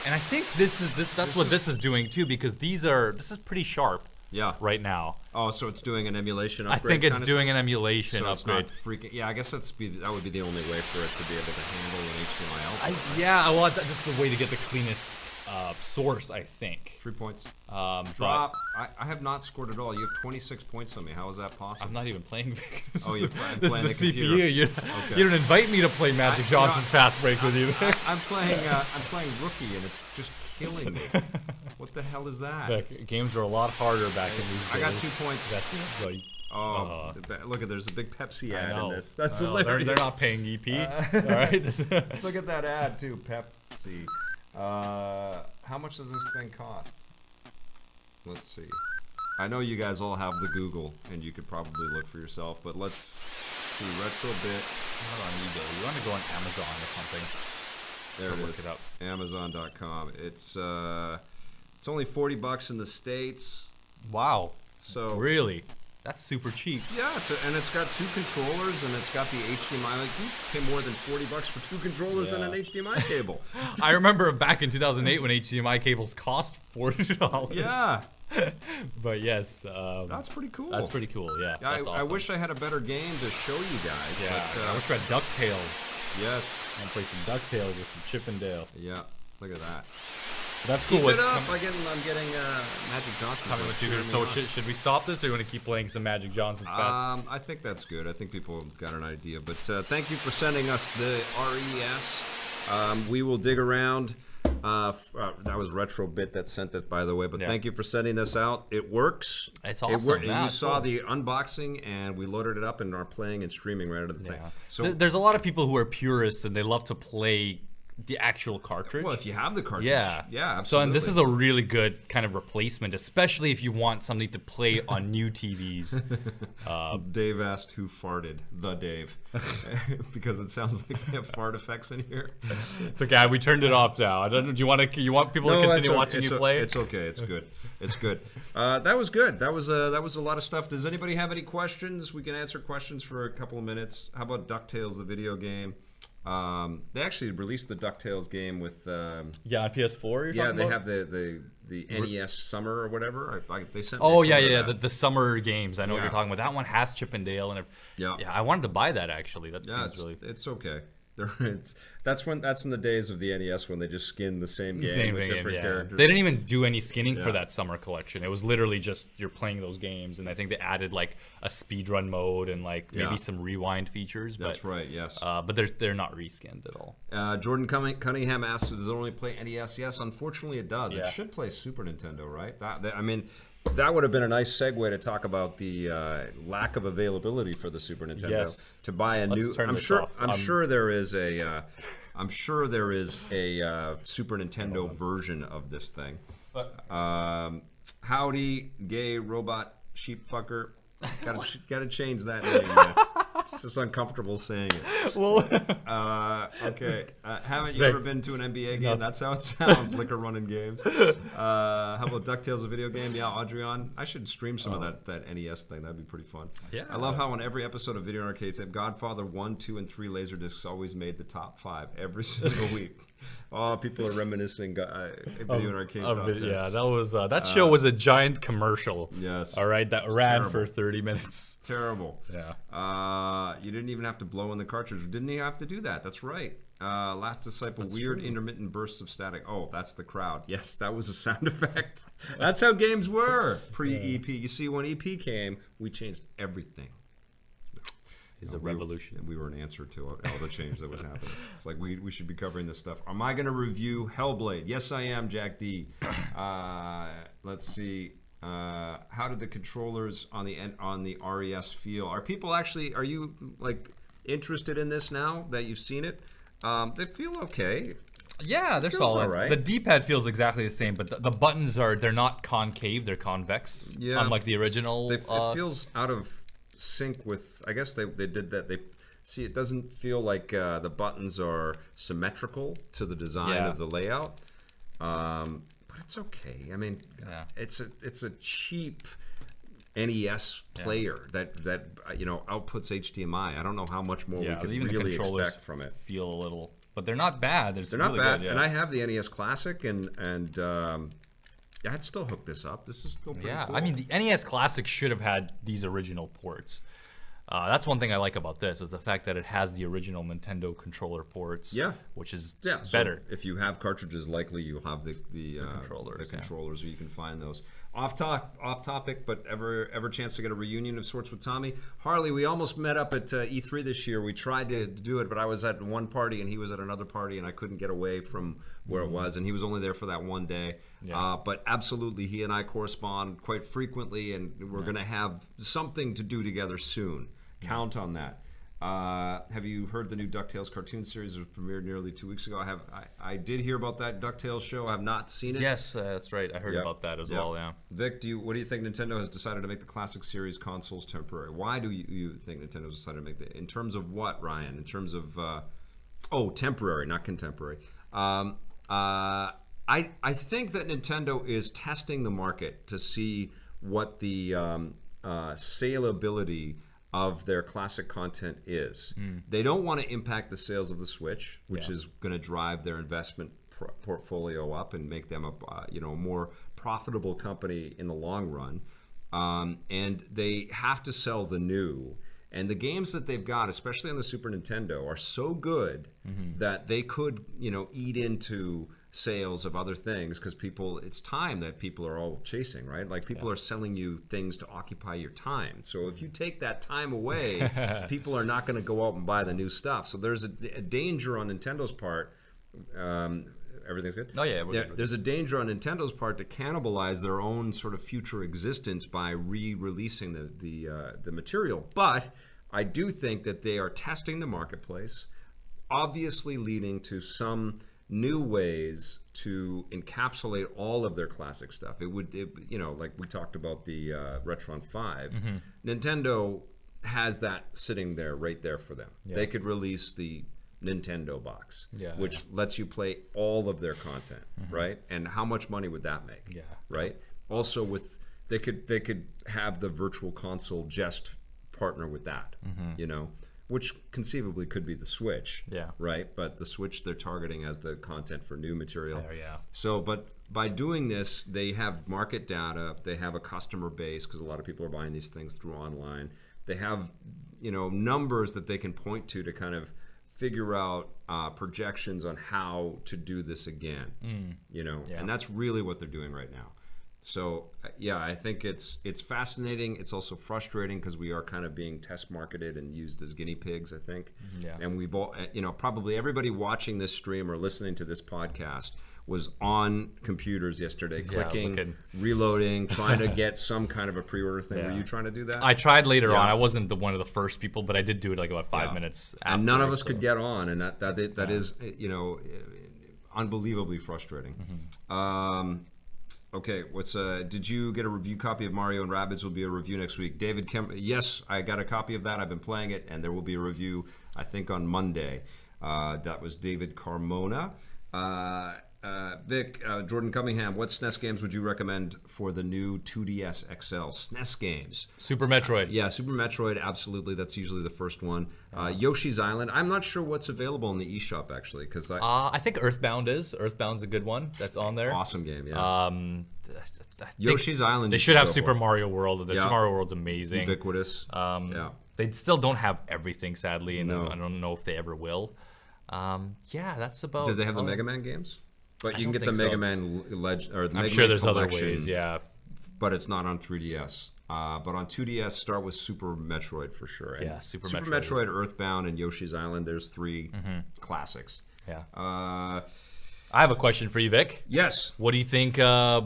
And I think this is this that's what this is doing too, because these are this is pretty sharp Yeah. right now. Oh, so it's doing an emulation upgrade. I think it's doing thing? an emulation So it's upgrade. not freaking. Yeah, I guess that's be that would be the only way for it to be able to handle an HDMI output. I, yeah, well, that, that's the way to get the cleanest uh, source, I think. Three points. Um, Drop. I, I have not scored at all. You have 26 points on me. How is that possible? I'm not even playing. Oh, you're the, this playing is the the. CPU. You, Okay. you don't invite me to play Magic I- you Johnson's know, fast break with you. I, am playing. Uh, I'm playing rookie, and it's just killing me. what the hell is that? Games were a lot harder back in these days. I got two points. That's you- Oh, Uh, look at there's a big Pepsi ad in this. That's hilarious. They're, they're not paying EP. all right. Look at that ad too, Pepsi. Uh, how much does this thing cost? Let's see. I know you guys all have the Google, and you could probably look for yourself, but let's see. Retro bit. not on eBay. You want to go on Amazon or something? There it is. it up. Amazon.com. It's uh, it's only forty bucks in the states. Wow. So Really? That's super cheap. yeah, it's a, and it's got two controllers, and it's got the HDMI. Like you pay more than forty bucks for two controllers and an HDMI cable. I remember back in 2008 when HDMI cables cost forty dollars. yeah, But yes, um, that's pretty cool. that's pretty cool. Yeah. I, that's I wish I had a better game to show you guys. Yeah. but, I uh, wish I had Ducktales. Yes. I'm gonna play some Ducktales or some Chip 'n Dale. Yeah. Look at that. That's cool. Keep What- it up. I'm getting, I'm getting uh, Magic Johnson. Tell me what you do. So should, should we stop this, or you want to keep playing some Magic Johnson's fast? Um, I think that's good. I think people got an idea. But uh, thank you for sending us the RES. Um, we will dig around. Uh, uh, that was Retrobit that sent it, by the way. But Yeah. thank you for sending this out. It works. It's It awesome. worked. You saw cool. the unboxing, and we loaded it up and are playing and streaming right out of the thing. So Th- there's a lot of people who are purists and they love to play the actual cartridge. Well, if you have the cartridge, yeah, yeah, absolutely. So, and this is a really good kind of replacement, especially if you want something to play on new TVs. Dave asked who farted. The Dave, because it sounds like they have fart effects in here. It's okay. We turned it off now. I don't. Do you want to? You want people to continue watching you play? It's okay. It's good. It's good. Uh, that was good. That was uh, that was a lot of stuff. Does anybody have any questions? We can answer questions for a couple of minutes. How about Ducktales, the video game? Um, they actually released the Ducktales game with. Um, yeah, on PS4. You're yeah, they about? have the, the, the NES Summer or whatever. I, I, they sent. Oh yeah, yeah, the, the summer games. I know what you're talking about. That one has Chip 'n Dale and. It, Yeah. yeah, I wanted to buy that actually. That Yeah, seems really. it's okay. That's when that's in the days of the NES when they just skinned the same game Same with different yeah. characters. They didn't even do any skinning Yeah. for that summer collection. It was literally just you're playing those games, and I think they added like a speedrun mode and like maybe Yeah. some rewind features. But, That's right. Yes. Uh, but they're they're not reskinned at all. Uh, Jordan Cunningham asks, "Does it only play NES?" Yes, unfortunately, it does. It should play Super Nintendo, right? That, that- I mean, that would have been a nice segue to talk about the uh, lack of availability for the Super Nintendo Yes. to buy a Let's new. turn I'm this sure. off. I'm Um, sure there is a. Uh, I'm sure there is a uh, Super Nintendo version of this thing. Um, howdy, gay robot sheep fucker. Gotta, gotta change that name. It's just uncomfortable saying it. Well, Uh, okay. Uh, haven't you ever been to an NBA game? That's how it sounds. Liquor running games. Uh, how about Ducktales, a video game? Yeah, Adrian. I should stream some of that that NES thing. That'd be pretty fun. Yeah. I love how on every episode of Video Arcade Tape, Godfather one, two, and three laser discs always made the top five every single week. Oh, people are reminiscing. Uh, Video Arcade a top bit- 10. yeah, that was uh, that show was a giant commercial. Yes. All right, that ran terrible. for 30 minutes. Terrible. Yeah. Uh, you didn't even have to blow in the cartridge. Didn't you have to do that? That's right. Uh, Last Disciple, weird intermittent bursts of static. Oh, that's the crowd. Yes, that was a sound effect. that's how games were pre EP. You see, when EP came, we changed everything. Is a We- revolution. We were an answer to all the change that was happening. It's like we, we should be covering this stuff. Am I going to review Hellblade? Yes, I am, Jack D. Uh, let's see. Uh, how did the controllers on the on the RES feel? Are people actually? Are you like interested in this now that you've seen it? Um, they feel okay. Yeah, they're Feels solid. alright. The D-pad feels exactly the same, but the, the buttons are they're not concave; they're convex. Yeah. Unlike the original. They, uh, it feels out of sync with. I guess they, they did that. They see it doesn't feel like uh, the buttons are symmetrical to the design Yeah. of the layout. Um, but it's okay. I mean, Yeah. it's a it's a cheap NES player that that uh, you know outputs HDMI. I don't know how much more yeah, we even really expect from it. feel a little, but they're not bad. They're, They're not really bad, Good, yeah. and I have the NES Classic, and and um, yeah, I'd still hook this up. This is still pretty Yeah, cool. I mean the NES Classic should have had these original ports. Uh, that's one thing I like about this is the fact that it has the original Nintendo controller ports. Yeah. which is Yeah, so better. if you have cartridges, likely you'll have the the, uh, controllers, the yeah. controllers, or you can find those. Off top, off topic, but ever ever chance to get a reunion of sorts with Tommy Harley. We almost met up at uh, E3 this year. We tried to do it, but I was at one party and he was at another party, and I couldn't get away from where it was, and he was only there for that one day. Yeah. Uh, but absolutely, he and I correspond quite frequently, and we're going to have something to do together soon. Count on that. Uh, have you heard the new DuckTales cartoon series that was premiered nearly two weeks ago? I have. I, I did hear about that DuckTales show. I have not seen it. Yes, uh, that's right. I heard Yep. about that as Yep. well. Yeah. Vic, do you, what do you think Nintendo has decided to make the classic series consoles temporary? Why do you, you think Nintendo has decided to make that? In terms of what, Ryan? In terms of uh, oh, temporary, not contemporary. Um, uh, I I think that Nintendo is testing the market to see what the um, uh, saleability of their classic content is. They don't want to impact the sales of the Switch, which Yeah. is going to drive their investment portfolio up and make them a uh, you know more profitable company in the long run. Um, and they have to sell the new. And the games that they've got, especially on the Super Nintendo, are so good that they could, you know, eat into sales of other things because people, it's time that people are all chasing, right? Like people are selling you things to occupy your time. So if you take that time away, people are not going to go out and buy the new stuff. So there's a, a danger on Nintendo's part. Um, everything's good. Oh, yeah, There- good. there's a danger on Nintendo's part to cannibalize their own sort of future existence by re-releasing the the uh, the material. But I do think that they are testing the marketplace. obviously leading to some new ways to encapsulate all of their classic stuff. It would, it, you know, like we talked about the uh, Retron 5. Mm-hmm. Nintendo has that sitting there, right there for them. They could release the Nintendo box, Yeah, which lets you play all of their content, mm-hmm. right? And how much money would that make? Yeah. Right. Also, with they could they could have the virtual console just partner with that, mm-hmm. you know, which conceivably could be the Switch. Yeah. Right. But the Switch they're targeting as the content for new material. Oh, yeah. So, but by doing this, they have market data. They have a customer base because a lot of people are buying these things through online. They have, you know, numbers that they can point to to kind of figure out uh, projections on how to do this again. You know, Yeah. and that's really what they're doing right now. So uh, yeah, I think it's it's fascinating. It's also frustrating because we are kind of being test marketed and used as guinea pigs. I think, Yeah. and we've all uh, you know probably everybody watching this stream or listening to this podcast was on computers yesterday, clicking, looking. reloading, trying to get some kind of a pre-order thing. Were you trying to do that? I tried later Yeah. on. I wasn't the one of the first people, but I did do it like about five Yeah. minutes. and none of us so- could get on, and that that that is you know unbelievably frustrating. Mm-hmm. Um, okay, what's uh? Did you get a review copy of Mario and Rabbids? Will be a review next week. David Kemp. Yes, I got a copy of that. I've been playing it, and there will be a review. I think on Monday. Uh, that was David Carmona. Uh, uh, Vic, uh, Jordan Cunningham, what SNES games would you recommend for the new 2DS XL SNES games? Super Metroid. Yeah, Super Metroid, absolutely. That's usually the first one. Uh, Yoshi's Island. I'm not sure what's available in the eShop actually, because I Uh, I think Earthbound is. Earthbound's a good one. That's on there. awesome game. Yeah, Um, Yoshi's Island. They should have Super. Mario World. The Yeah. Super Mario World's amazing. ubiquitous. Um, yeah, They still don't have everything, sadly, and No. I don't know if they ever will. Um, yeah, that's about. did they have the Mega Man games? But you can get the think so. Mega Man Legend or the I'm Mega sure Man there's other ways. Yeah. but it's not on 3DS. Uh, but on 2DS, start with Super Metroid for sure. And Yeah, Super Super Metroid. Metroid, Earthbound, and Yoshi's Island. There's 3 classics. Yeah. Uh, I have a question for you, Vic. yes, What do you think uh,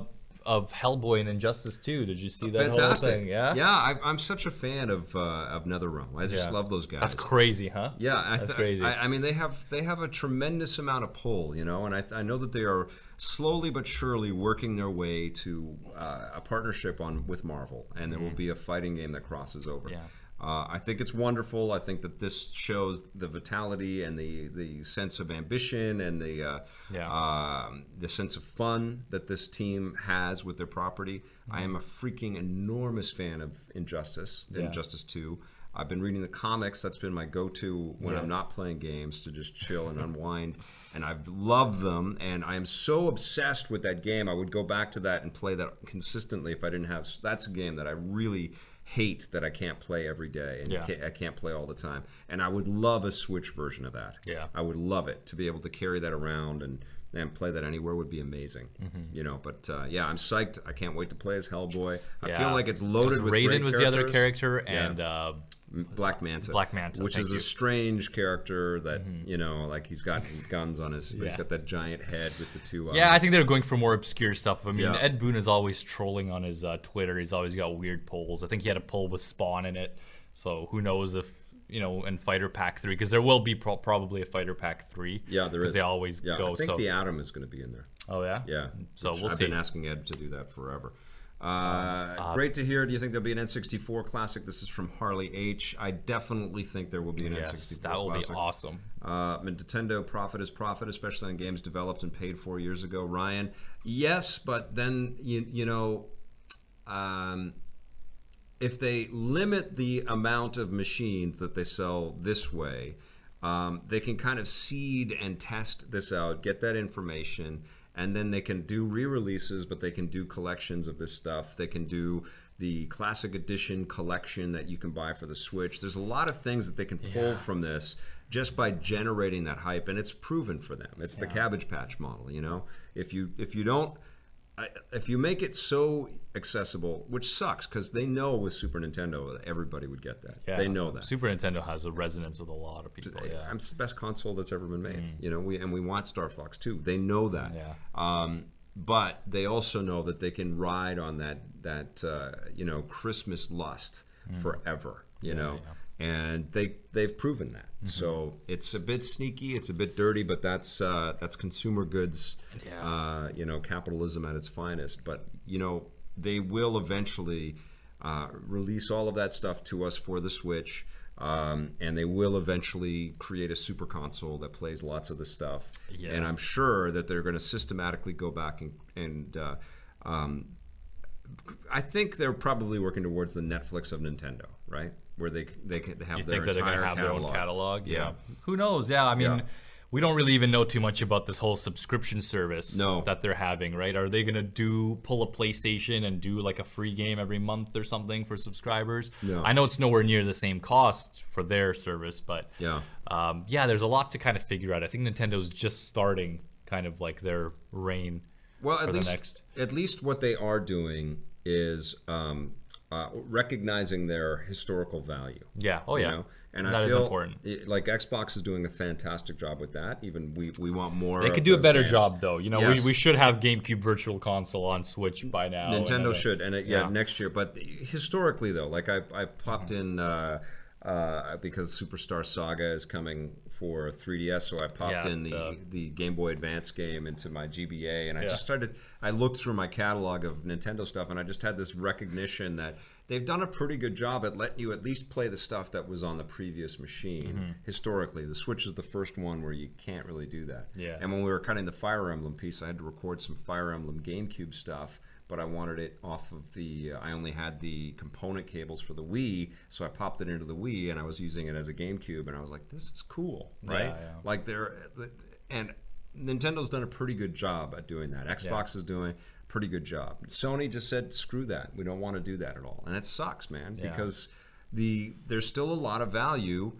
of Hellboy and Injustice 2? Did you see that whole thing? Yeah. yeah. I, I'm such a fan of uh, of NetherRealm. I just Yeah. love those guys. That's crazy, huh? Yeah, I That's crazy. I, I mean, they have they have a tremendous amount of pull, you know, and I, th- I know that they are slowly but surely working their way to uh, a partnership on with Marvel, and there will be a fighting game that crosses over. Mm-hmm. Yeah. Uh, I think it's wonderful. I think that this shows the vitality and the, the sense of ambition and the uh, Yeah. um, the sense of fun that this team has with their property. I am a freaking enormous fan of Injustice, Yeah. Injustice Two. I've been reading the comics. That's been my go-to when Yeah. I'm not playing games to just chill and unwind. And I've loved them, and I am so obsessed with that game. I would go back to that and play that consistently if I didn't have. That's a game that I really hate that I can't play every day and Yeah. can't, I can't play all the time. And I would love a Switch version of that. Yeah. I would love it to be able to carry that around and and play that anywhere would be amazing. Mm-hmm. You know, but uh, yeah, I'm psyched. I can't wait to play as Hellboy. I Yeah. feel like it's loaded with Raiden was the other characters. character, Yeah. and uh, Black Manta. Black Manta, which is you. a strange character that you know, like he's got guns on his. But he's Yeah. got that giant head with the two. eyes. yeah, I think they're going for more obscure stuff. I mean, Yeah. Ed Boon is always trolling on his uh, Twitter. He's always got weird polls. I think he had a poll with Spawn in it. So who knows if you know in Fighter Pack three because there will be pro- probably a Fighter Pack three. yeah, there is. They always yeah, go. I think so the Atom is going to be in there. oh yeah, Yeah. So which we'll see. I've see. been asking Ed to do that forever. Uh, great to hear. Do you think there'll be an N64 classic? This is from Harley H. I definitely think there will be an Yes, N64 that will classic. be awesome. Uh, Nintendo profit is profit, especially on games developed and paid for years ago. Ryan, yes, but then you you know, um, if they limit the amount of machines that they sell this way, um, they can kind of seed and test this out, get that information, and then they can do re-releases. But they can do collections of this stuff. They can do the classic edition collection that you can buy for the Switch. There's a lot of things that they can pull Yeah. from this just by generating that hype, and it's proven for them. It's the Cabbage Patch model, you know. If you if you don't I, if you make it so accessible, which sucks because they know with Super Nintendo everybody would get that. Yeah, They know that. Super Nintendo has a resonance with a lot of people. Yeah, I'm- It's the best console that's ever been made. You know, we and we want Star Fox too. They know that. Yeah. Um, but they also know that they can ride on that that uh, you know Christmas lust forever. You know, and they they've proven that. So it's a bit sneaky, it's a bit dirty, but that's uh, that's consumer goods, Yeah. uh, you know, capitalism at its finest. But you know, they will eventually uh, release all of that stuff to us for the Switch. Um, and they will eventually create a super console that plays lots of the stuff. Yeah. And I'm sure that they're going to systematically go back and, and uh, um, I think they're probably working towards the Netflix of Nintendo, right? Where they they can have You their think that they're gonna have catalog. their own catalog? Yeah. Who knows? Yeah, I mean, Yeah. we don't really even know too much about this whole subscription service No. that they're having, right? Are they gonna do pull a PlayStation and do like a free game every month or something for subscribers? No. I know it's nowhere near the same cost for their service, but Yeah. um, yeah, there's a lot to kind of figure out. I think Nintendo's just starting kind of like their reign. Well, at for the least next. at least what they are doing is um, uh, recognizing their historical value. Yeah. Oh you yeah. know? And that I is feel important. it- like Xbox is doing a fantastic job with that. Even we, we want more. They could do a better games. job though. You know, Yes. we, we should have GameCube Virtual Console on Switch by now. Nintendo then- should, and it, yeah, yeah. next year. But historically, though, like I, I popped in uh, uh, because Superstar Saga is coming for 3DS, so I popped Yeah, in the, the- the Game Boy Advance game into my GBA, and I Yeah. just started. I looked through my catalog of Nintendo stuff, and I just had this recognition that they've done a pretty good job at letting you at least play the stuff that was on the previous machine. Mm-hmm. Historically, the Switch is the first one where you can't really do that. Yeah. And when we were cutting the Fire Emblem piece, I had to record some Fire Emblem GameCube stuff, but I wanted it off of the. Uh, I only had the component cables for the Wii, so I popped it into the Wii, and I was using it as a GameCube, and I was like, "This is cool, right?" Yeah, yeah. Like they're, and Nintendo's done a pretty good job at doing that. Xbox is doing a pretty good job. Sony just said, "Screw that. We don't want to do that at all," and it sucks, man, Yeah. because the there's still a lot of value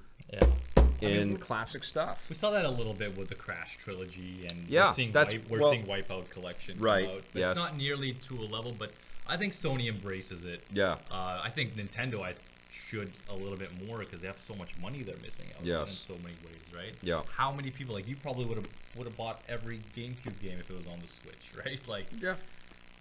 In classic stuff. We saw that a little bit with the Crash trilogy, and Yeah, we're seeing, that's- Wipe, we're well- seeing Wipeout Collection come Right, out. But yes. It's not nearly to a level, but I think Sony embraces it. Yeah. Uh, I think Nintendo I should a little bit more because they have so much money they're missing out Yes. in so many ways, right? Yeah. How many people like you probably would have would have bought every GameCube game if it was on the Switch, right? Like Yeah.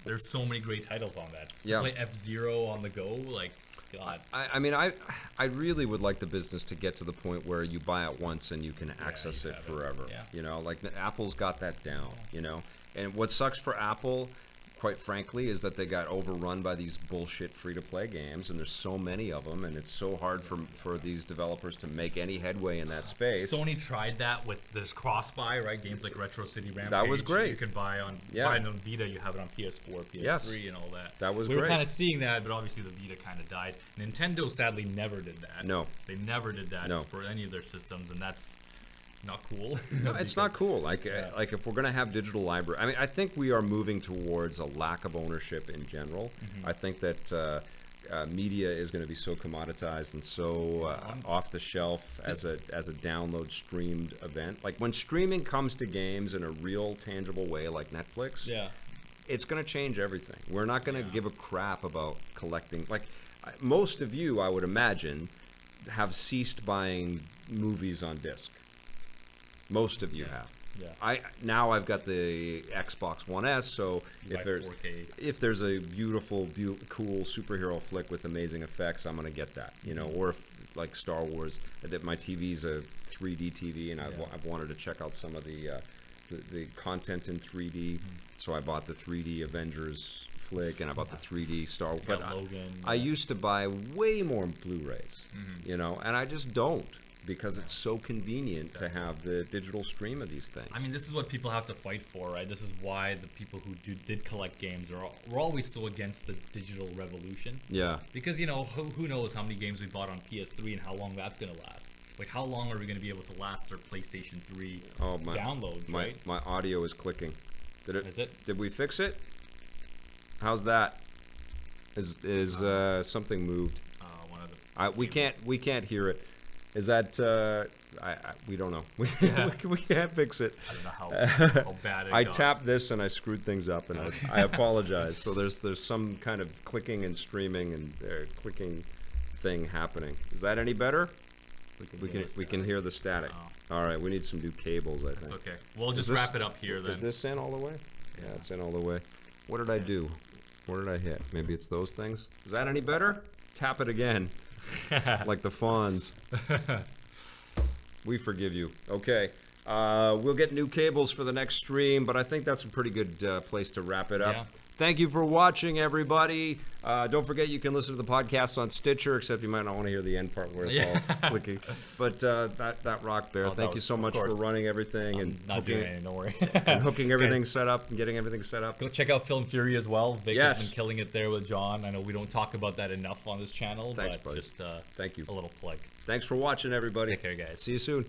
there's so many great titles on that. To Yeah. Play F Zero on the go, like God. I, I mean, I I really would like the business to get to the point where you buy it once and you can access you it have it. forever. Yeah. You know, like the- Apple's got that down. You know, and what sucks for Apple, quite frankly, is that they got overrun by these bullshit free-to-play games, and there's so many of them, and it's so hard for for these developers to make any headway in that space. Sony tried that with this cross buy, right? Games like Retro City Rampage. That was great. You could buy on Yeah. buy on Vita. You have it on PS4, PS3, Yes. and all that. That was we were kind of seeing that, but obviously the Vita kind of died. Nintendo sadly never did that. No. they never did that No. for any of their systems, and that's not cool. No, it's not cool. Like, uh, like if we're gonna have digital library, I mean, I think we are moving towards a lack of ownership in general. Mm-hmm. I think that uh, uh, media is going to be so commoditized and so uh, off the shelf as a as a download streamed event. Like when streaming comes to games in a real tangible way, like Netflix, Yeah. it's going to change everything. We're not going to give a crap about collecting. Like most of you, I would imagine, have ceased buying movies on disc. Most of you have. Yeah. I now I've got the Xbox One S, so if there's 4K. if there's a beautiful, beau- cool superhero flick with amazing effects, I'm gonna get that. You know, or if like Star Wars, that my TV's a 3D TV, and I've, wa- I've wanted to check out some of the uh, the, the content in 3D, so I bought the 3D Avengers flick, and I bought the 3D Star. Wars. But I, Logan, I yeah. used to buy way more Blu-rays, you know, and I just don't because it's so convenient to have the digital stream of these things. I mean, this is what people have to fight for, right? This is why the people who do, did collect games are all, we're always so against the digital revolution. yeah. Because you know who, who knows how many games we bought on PS3 and how long that's gonna last. Like how long are we gonna be able to last our PlayStation 3 Oh my! downloads, my, right? My audio is clicking. Did it? Is it? Did we fix it? How's that? Is is uh, something moved? Uh, one of the I, we can't we can't hear it. Is that uh, I, I we don't know. We, Yeah. we, we can't fix it. I don't know how, how bad it I got. tapped this and I screwed things up, and I, I apologize. So there's there's some kind of clicking and streaming and uh, clicking thing happening. Is that any better? We can we hear can, the we can hear the static. All right, we need some new cables. I think. It's okay. We'll just this- wrap it up here then. Is this in all the way? Yeah, it's in all the way. What did I do? What did I hit? Maybe it's those things. Is that any better? tap it again, like the fawns. we forgive you. Okay. Uh, we'll get new cables for the next stream, but I think that's a pretty good uh, place to wrap it up. Yeah. Thank you for watching, everybody. Uh, don't forget you can listen to the podcast on Stitcher, except you might not want to hear the end part where it's Yeah. all clicky. But uh, that that rock bear. Oh, Thank you so much for running everything and Not hooking, doing it, don't worry. and hooking everything set up and getting everything set up. Go check out Film Fury as well. Vic Yes. has been killing it there with John. I know we don't talk about that enough on this channel, Thanks, but buddy. just uh, Thank you. a little plug. Thanks for watching, everybody. Take care, guys. See you soon.